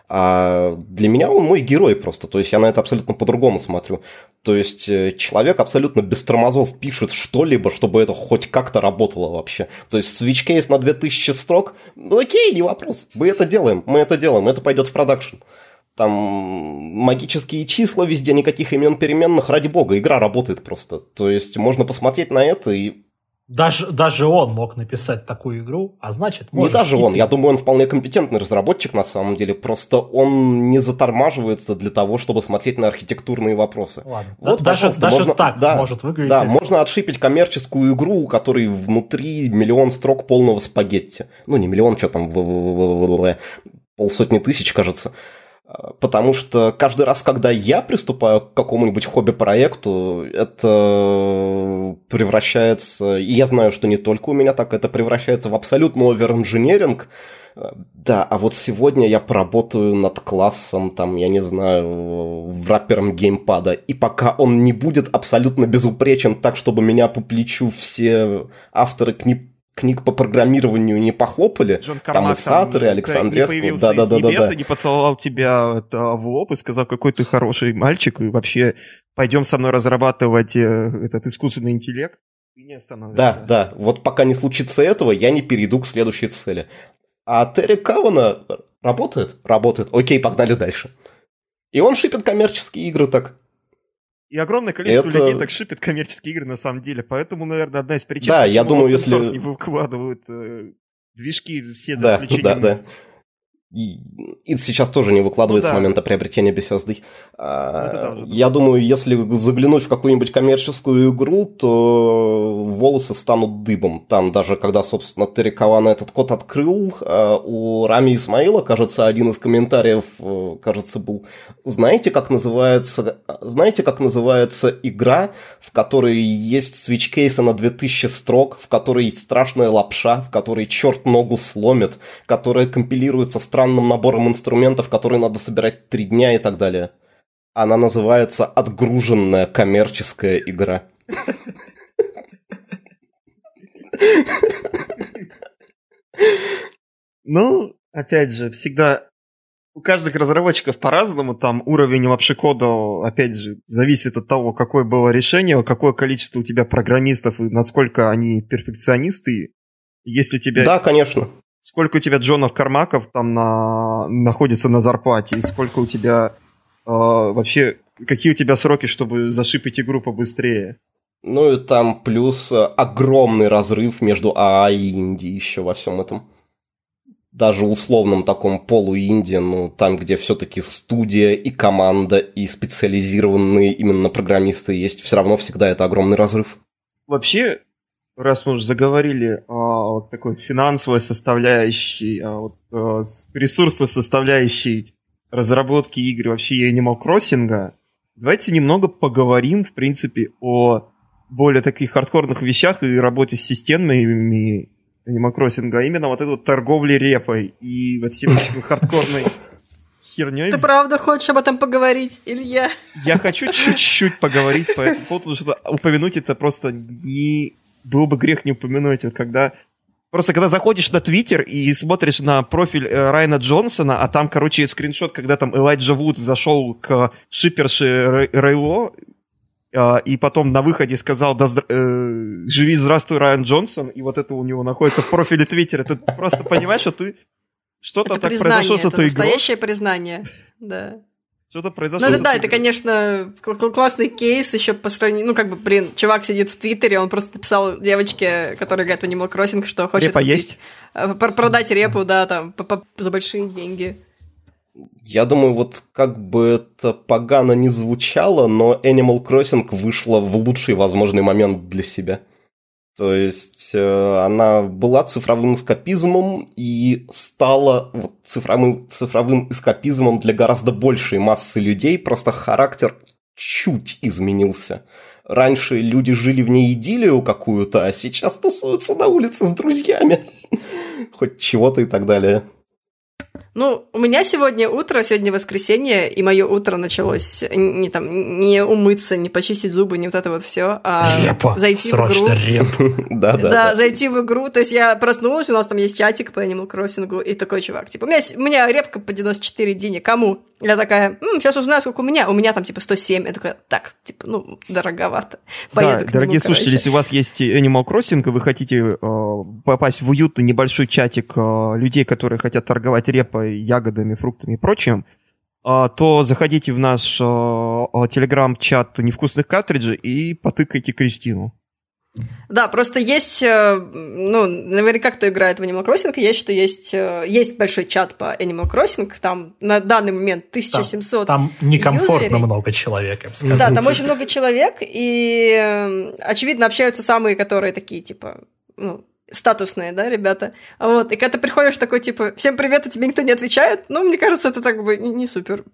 А для меня он мой герой просто. То есть, я на это абсолютно по-другому смотрю. То есть, э, человек абсолютно без тормозов пишет что-либо, чтобы это хоть как-то работало вообще. То есть, switch кейс на 2000 строк, ну окей, не вопрос. Мы это делаем, мы это делаем, это пойдет в продакшн. Там магические числа везде, никаких имен переменных, ради бога, игра работает просто. То есть можно посмотреть на это и... Даже, даже он мог написать такую игру, а значит, Не даже он, я думаю, он вполне компетентный разработчик на самом деле, просто он не затормаживается для того, чтобы смотреть на архитектурные вопросы. Ладно. Вот, даже даже можно- так да, может выглядеть. Да, можно отшипить коммерческую игру, у которой внутри миллион строк полного спагетти. Ну, не миллион, что там, в- в- в- в- в- полсотни тысяч, кажется. Потому что каждый раз, когда я приступаю к какому-нибудь хобби-проекту, это превращается, и я знаю, что не только у меня так, это превращается в абсолютно оверинженеринг. А, Да, а вот сегодня я поработаю над классом, там, я не знаю, в рэпером геймпада, и пока он не будет абсолютно безупречен так, чтобы меня по плечу все авторы книг книг по программированию не похлопали, Джон там и Кармак Сатор, и Александреску, появился из да-да-да-да-да. небес и не поцеловал тебя это, в лоб и сказал, какой ты хороший мальчик, и вообще пойдем со мной разрабатывать э, этот искусственный интеллект. Ты не. Да, да. Вот пока не случится этого, я не перейду к следующей цели. А Терри Кавана работает? Работает. Окей, погнали дальше. И он шипит коммерческие игры так. И огромное количество Это- людей так шипит коммерческие игры на самом деле. Поэтому, наверное, одна из причин, Да, я думаю, если- не выкладывают э, движки все за Да, исключением... да, да. И, сейчас тоже не выкладывает Ну да. с момента приобретения Bethesda. А, Это да. я думаю, если заглянуть в какую-нибудь коммерческую игру, то волосы станут дыбом. Там даже когда, собственно, Терри Кавана этот код открыл, а, у Рами Исмаила, кажется, один из комментариев, э, кажется, был знаете, как называется, знаете, как называется игра, в которой есть свич-кейсы на 2000 строк, в которой есть страшная лапша, в которой черт ногу сломит, которая компилируется странным набором инструментов, которые надо собирать три дня и так далее. Она называется «Отгруженная коммерческая игра». Ну, опять же, всегда у каждых разработчиков по-разному, там уровень вообще кода, опять же, зависит от того, какое было решение, какое количество у тебя программистов и насколько они перфекционисты. Если у тебя Да, конечно. Сколько у тебя Джонов Кармаков там на, находится на зарплате, и сколько у тебя э, вообще, какие у тебя сроки, чтобы зашипить игру побыстрее. Ну и там плюс э, огромный разрыв между АА и инди еще во всем этом. Даже условном таком полу-инди, ну там, где все-таки студия и команда, и специализированные именно программисты есть, все равно всегда это огромный разрыв. Вообще, раз мы уже заговорили о вот такой финансовой составляющей, о вот, э, ресурсной составляющей разработки игр вообще и Animal Crossing, давайте немного поговорим, в принципе, о более таких хардкорных вещах и работе с системами Animal Crossing, а именно вот эту вот торговли репой и вот всем этим хардкорной херней. Ты правда хочешь об этом поговорить, Илья? Я хочу чуть-чуть поговорить по этому поводу, потому что упомянуть это просто не... Было бы грех не упомянуть, вот когда Просто когда заходишь на Твиттер и смотришь на профиль э, Райана Джонсона, а там, короче, скриншот, когда там Элайджа Вуд зашел к шиперше Рейло, э, и потом на выходе сказал да, э, «Живи, здравствуй, Райан Джонсон», и вот это у него находится в профиле Твиттера. Ты просто понимаешь, что ты что-то так произошло с этой игрой. настоящее признание, да. Что-то произошло. Ну, это да, это, конечно, классный кейс еще по сравнению... Ну, как бы, блин, чувак сидит в Твиттере, он просто написал девочке, которая играет в Animal Crossing, что хочет... Репа есть? Э, продать репу, да, там, за большие деньги. Я думаю, вот как бы это погано не звучало, но Animal Crossing вышла в лучший возможный момент для себя. То есть э, она была цифровым эскапизмом и стала вот, цифровым, цифровым эскапизмом для гораздо большей массы людей, просто характер чуть изменился. Раньше люди жили в ней идиллию какую-то, а сейчас тусуются на улице с друзьями. Хоть чего-то и так далее. Ну, у меня сегодня утро, сегодня воскресенье, и мое утро началось не там не умыться, не почистить зубы, не вот это вот все, а Репа, зайти срочно в игру. Реп. да, да, да, зайти в игру. То есть я проснулась, у нас там есть чатик по Animal Crossing, и такой чувак, типа, у меня, у меня репка по 94 дни, кому? Я такая, М, сейчас узнаю, сколько у меня. У меня там типа 107. Я такая, так, типа, ну, дороговато. Поеду да, дорогие нему, слушатели, короче. если у вас есть Animal Crossing, и вы хотите э, попасть в уютный небольшой чатик э, людей, которые хотят торговать репой, ягодами, фруктами и прочим, э, то заходите в наш э, э телеграм-чат невкусных картриджей и потыкайте Кристину. Да, просто есть, э, ну, наверняка, кто играет в Animal Crossing, есть, что есть, э, есть большой чат по Animal Crossing, там на данный момент 1700 Там, там некомфортно юзерей. много человек, я бы сказал. Да, там очень много человек, и, э, очевидно, общаются самые, которые такие, типа, ну, статусные, да, ребята. Вот, и когда ты приходишь такой, типа, всем привет, а тебе никто не отвечает, ну, мне кажется, это так бы не, супер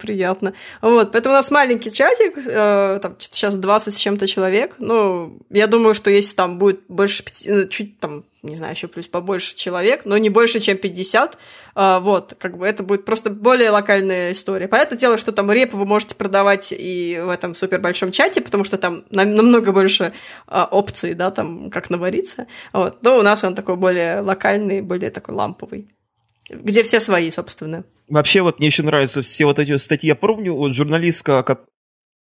приятно. Вот, поэтому у нас маленький чатик, э, там сейчас 20 с чем-то человек, ну, я думаю, что если там будет больше, ну, чуть там не знаю, еще плюс побольше человек, но не больше, чем 50. А, вот, как бы это будет просто более локальная история. Понятное дело, что там репу вы можете продавать и в этом супер большом чате, потому что там намного больше а, опций, да, там, как навариться. Вот. Но у нас он такой более локальный, более такой ламповый. Где все свои, собственно. Вообще, вот мне еще нравятся все вот эти статьи. Я помню, вот журналистка,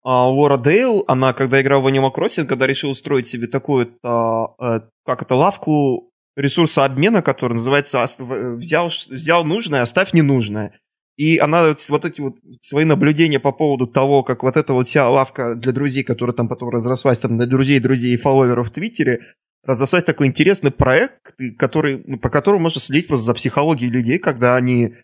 а, Лора Дейл, она, когда играла в Animal Crossing, когда решила устроить себе такую, а, э, как это, лавку ресурса обмена, который называется «взял, взял нужное, оставь ненужное». И она вот эти вот свои наблюдения по поводу того, как вот эта вот вся лавка для друзей, которая там потом разрослась там на друзей, друзей и фолловеров в Твиттере, разрослась такой интересный проект, который, ну, по которому можно следить просто за психологией людей, когда они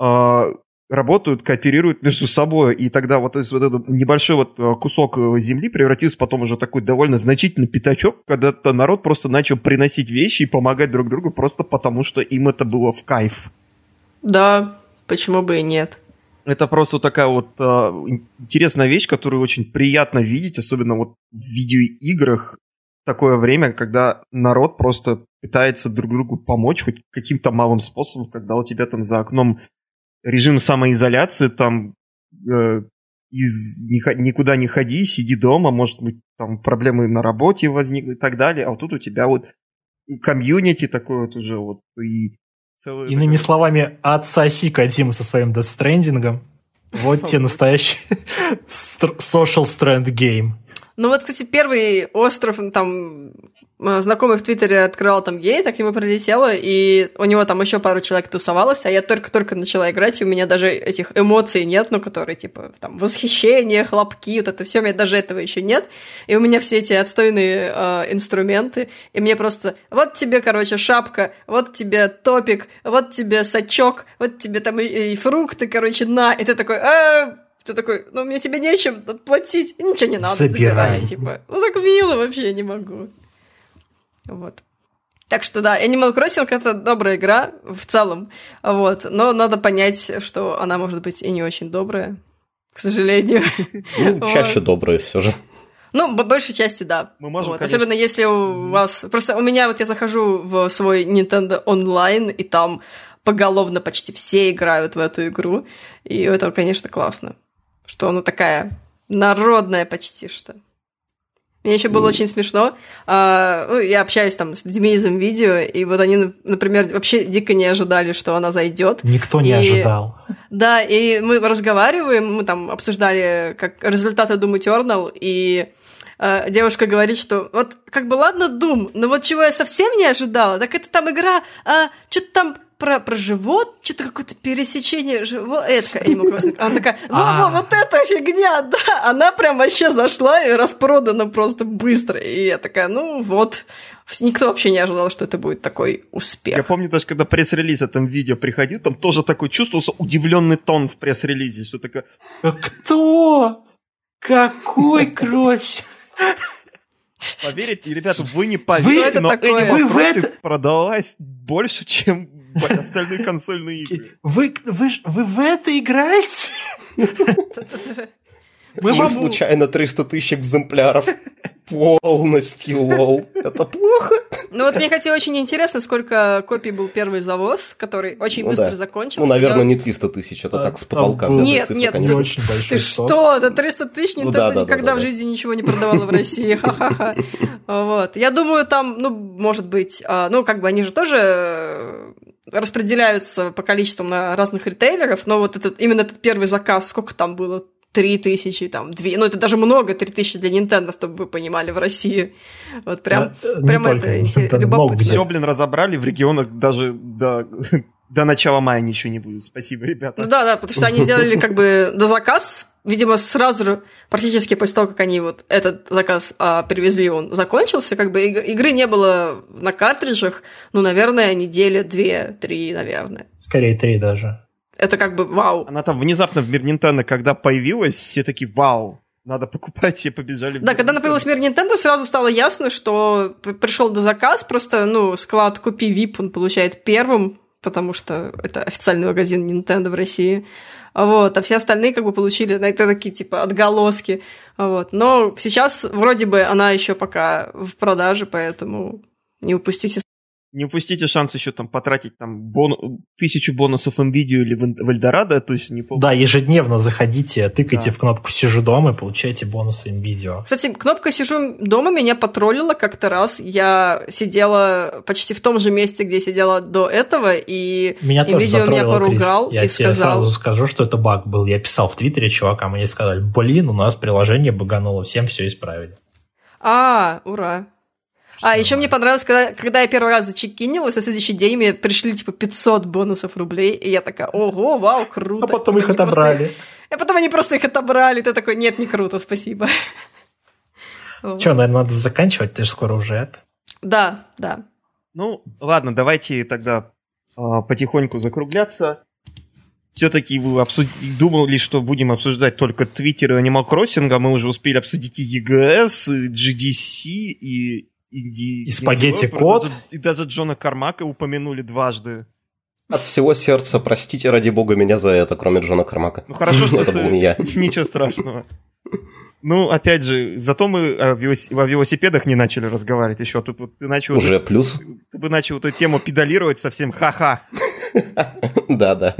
э, работают, кооперируют между собой, и тогда вот, вот этот небольшой вот э, кусок э, земли превратился потом уже такой довольно значительный пятачок, когда -то народ просто начал приносить вещи и помогать друг другу просто потому, что им это было в кайф. Да, почему бы и нет. Это просто такая вот э, интересная вещь, которую очень приятно видеть, особенно вот в видеоиграх такое время, когда народ просто пытается друг другу помочь хоть каким-то малым способом, когда у тебя там за окном режим самоизоляции, там э, из, никуда не ходи, сиди дома, может быть, там проблемы на работе возникнут и так далее, а вот тут у тебя вот комьюнити такое вот уже вот и целое... Иными такое... словами, отсоси Кадима со своим Stranding. Вот тебе настоящий social strand game. Ну вот, кстати, первый остров, там, Э, знакомый в Твиттере открывал там гей, так к нему и у него там еще пару человек тусовалось, а я только-только начала играть, и у меня даже этих эмоций нет, ну, которые, типа, там, восхищение, хлопки, вот это все, у меня даже этого еще нет, и у меня все эти отстойные э, инструменты, и мне просто, вот тебе, короче, шапка, вот тебе топик, вот тебе сачок, вот тебе там и, и фрукты, короче, на, и ты такой, а, ты такой, ну, мне тебе нечем отплатить, ничего не надо, забирай. забирай типа. Ну, так мило вообще, я не могу. Вот. Так что да, Animal Crossing это добрая игра в целом, вот, но надо понять, что она может быть и не очень добрая, к сожалению. Ну, чаще добрая все же. Ну, по большей части, да. Мы можем, вот. конечно- Особенно если у вас... Просто у меня вот я захожу в свой Nintendo Online, и там поголовно почти все играют в эту игру. И это, конечно, классно. Что она такая народная почти что. Мне еще было очень смешно. А, ну, я общаюсь там с людьми из видео, и вот они, например, вообще дико не ожидали, что она зайдет. Никто не И- ожидал. Да, и мы разговариваем, мы там обсуждали как результаты Doom Eternal, и э, девушка говорит, что вот как бы ладно Doom, но вот чего я совсем не ожидала, так это там игра, а, что-то там про, про живот, что-то какое-то пересечение живот, это, Animal Crossing. Она такая, во-во, А. вот эта фигня, да, она прям вообще зашла и распродана просто быстро, и я такая, ну вот, никто вообще не ожидал, что это будет такой успех. Я помню даже, когда пресс-релиз этом видео приходил, там тоже такой чувствовался удивленный тон в пресс-релизе, что такое, Кто? Какой крось? поверите, ребята, вы не поверите, это но такое? Animal Вы в это- продалась больше, чем остальные консольные игры. Вы, вы, вы в это играете? Мы вам- случайно 300 тысяч экземпляров. Полностью, лол. Это плохо. Ну вот мне, кстати, очень интересно, сколько копий был первый завоз, который очень Ну быстро да. закончился. Ну, наверное, Я- не 300 тысяч, это А, так с потолка взятая Нет, цифра, нет, Не конечно. очень большой Ты что? Это 300 тысяч Ну Nintendo да, да, никогда да, в да. жизни ничего не продавало в России. Ха-ха-ха. Вот. Я думаю, там, ну, может быть, а, ну, как бы они же тоже распределяются по количеству на разных ритейлеров, но вот этот, именно этот первый заказ, сколько там было? Три тысячи, там, две, ну это даже много, три тысячи для Nintendo, чтобы вы понимали, в России. Вот прям, Да, прям это Nintendo, любопытно. Все, блин, разобрали, в регионах даже до, до начала мая ничего не будет. Спасибо, ребята. Ну да, да, потому что они сделали как бы до заказ, видимо, сразу же, практически после того, как они вот этот заказ а, привезли, он закончился, как бы иг- игры не было на картриджах, ну, наверное, недели две-три, наверное. Скорее три даже. Это как бы вау. Она там внезапно в мир Nintendo, когда появилась, все такие, вау, надо покупать, все побежали. в Да, когда она появилась мир Nintendo, сразу стало ясно, что пришел до заказ, просто, ну, склад «Купи VIP» он получает первым, потому что это официальный магазин Nintendo в России. Вот, а все остальные как бы получили, это такие типа отголоски. Вот. Но сейчас вроде бы она еще пока в продаже, поэтому не упустите. Не упустите шанс еще там потратить там бон... тысячу бонусов видео или в, Эльдорадо, точно не помню. Да, ежедневно заходите, тыкайте Да. в кнопку «Сижу дома» и получаете бонусы видео. Кстати, кнопка «Сижу дома» меня потроллила как-то раз. Я сидела почти в том же месте, где сидела до этого, и Меня тоже видео меня затроллило, Крис. поругал Я и тебе сказал... сразу скажу, что это баг был. Я писал в Твиттере чувакам, они сказали, блин, у нас приложение багануло, всем все исправили. А, ура. А, еще мне понравилось, когда, когда я первый раз зачекинилась, на следующий день мне пришли, типа, 500 бонусов рублей, и я такая, ого, вау, круто. А потом их Они просто- отобрали. А потом они просто их отобрали, ты такой, нет, не круто, спасибо. Че, наверное, надо заканчивать, ты же скоро уже это. Да, да. Ну, ладно, давайте тогда а, потихоньку закругляться. Все-таки вы обсуд- думали, что будем обсуждать только Твиттер и Animal Crossing, а мы уже успели обсудить и EGS, и GDC, и... И, И спагетти кот. И даже Джона Кармака упомянули дважды. От всего сердца простите, ради бога, меня за это, кроме Джона Кармака. Ну хорошо, что Это ты- был не я. Ничего страшного. Ну, опять же, зато мы о, велос- о велосипедах не начали разговаривать еще. Тут вот ты начал, Уже плюс. ты бы начал эту тему педалировать совсем ха-ха. Да-да.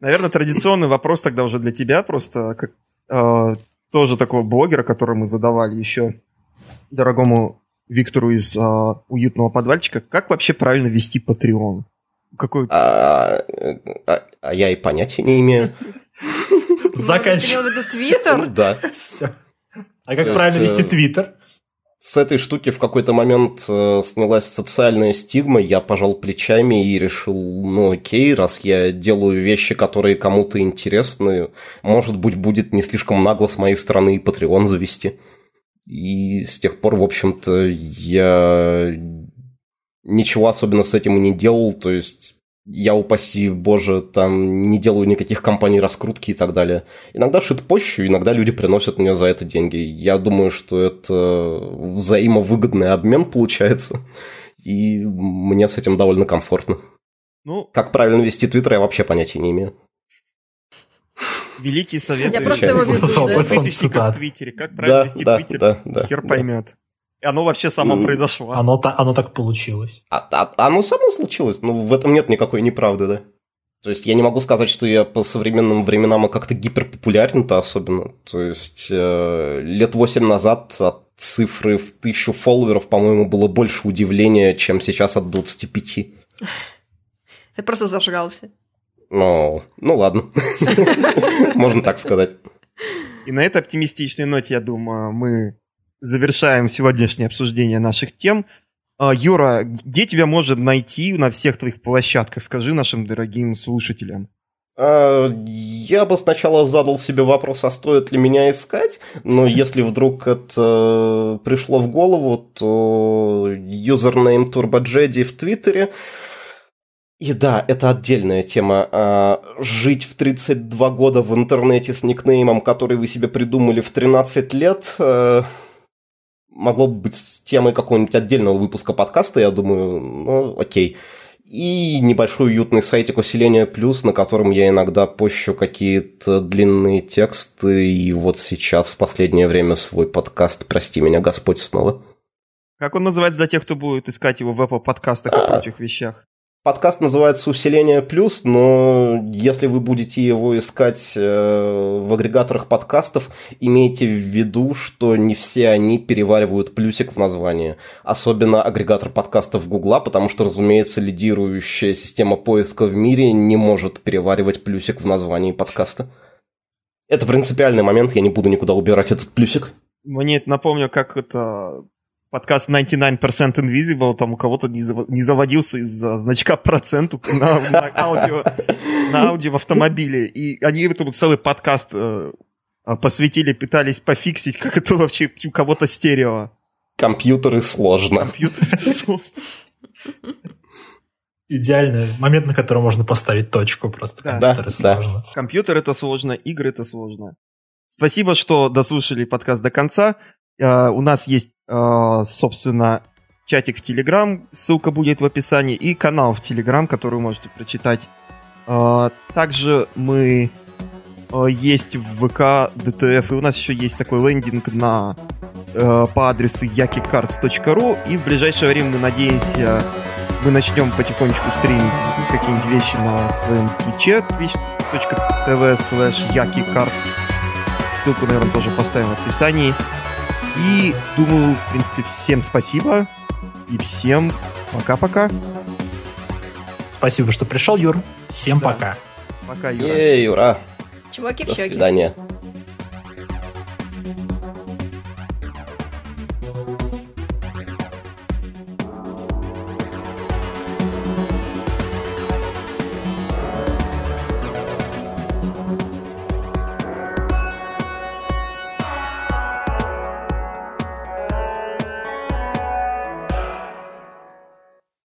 Наверное, традиционный вопрос тогда уже для тебя, просто как э, тоже такого блогера, который мы задавали еще дорогому Виктору из э, уютного подвальчика. Как вообще правильно вести Patreon? Какой... А, а- а я и понятия не имею. Ну Твиттер? да. А как правильно э, вести Твиттер? С этой штуки в какой-то момент э, снялась социальная стигма, я пожал плечами и решил, ну окей, раз я делаю вещи, которые кому-то интересны, может быть, будет не слишком нагло с моей стороны и Patreon завести. И с тех пор, в общем-то, я ничего особенно с этим не делал, то есть я, упаси боже, там не делаю никаких компаний раскрутки и так далее. Иногда шит-пощу, иногда люди приносят мне за это деньги. Я думаю, что это взаимовыгодный обмен получается, и мне с этим довольно комфортно. Ну, как правильно вести твиттер, я вообще понятия не имею. Великий совет. Я просто его веду. в Твиттере. Как правильно вести Твиттер, да, да, хер поймет. И оно вообще само mm. произошло. Оно, оно так получилось. А, а, оно само случилось. Ну, в этом нет никакой неправды, да? То есть я не могу сказать, что я по современным временам как-то гиперпопулярен-то особенно. То есть э, лет восемь назад от цифры в тысячу фолловеров, по-моему, было больше удивления, чем сейчас от 25. Ты просто зажрался. Ну, ну ладно. Можно так сказать. И на этой оптимистичной ноте, я думаю, мы завершаем сегодняшнее обсуждение наших тем. А, Юра, где тебя можно найти на всех твоих площадках? Скажи нашим дорогим слушателям. А, я бы сначала задал себе вопрос, а стоит ли меня искать, но если вдруг это пришло в голову, то юзернейм TurboJedi в Твиттере, и да, это отдельная тема. А, жить в 32 года в интернете с никнеймом, который вы себе придумали в 13 лет, э, могло бы быть темой какого-нибудь отдельного выпуска подкаста, я думаю, ну, окей. И небольшой уютный сайтик усиления плюс, на котором я иногда пощу какие-то длинные тексты, и вот сейчас в последнее время свой подкаст «Прости меня, Господь» снова. Как он называется для тех, кто будет искать его в Apple подкастах и а, прочих вещах? Подкаст называется «Усиление плюс», но если вы будете его искать э, в агрегаторах подкастов, имейте в виду, что не все они переваривают плюсик в название. Особенно агрегатор подкастов Гугла, потому что, разумеется, лидирующая система поиска в мире не может переваривать плюсик в названии подкаста. Это принципиальный момент, я не буду никуда убирать этот плюсик. Мне это напомню, как это подкаст 99% Invisible, там у кого-то не, зав... не заводился из-за значка проценту на, на, аудио, на аудио в автомобиле. И они этому целый подкаст э, посвятили, пытались пофиксить, как это вообще у кого-то стерео. Компьютеры сложно. Компьютеры сложно. Идеальный момент, на котором можно поставить точку. Просто да. компьютеры да, сложно. Да. Компьютер это сложно, игры это сложно. Спасибо, что дослушали подкаст до конца. Uh, у нас есть Э, собственно, чатик в Телеграм, ссылка будет в описании, и канал в Телеграм, который вы можете прочитать. Э, также мы э, есть в ВК, ДТФ, и у нас еще есть такой лендинг на по адресу yakicards.ru, и в ближайшее время мы надеемся, мы начнем потихонечку стримить какие-нибудь вещи на своем твиче, twitch.tv slash yakicards. Ссылку, наверное, тоже поставим в описании. И думаю, в принципе, всем спасибо. И всем пока-пока. Спасибо, что пришел, Юр. Всем да. пока. Пока, Юра. Ей, Юра. Чуваки До свидания.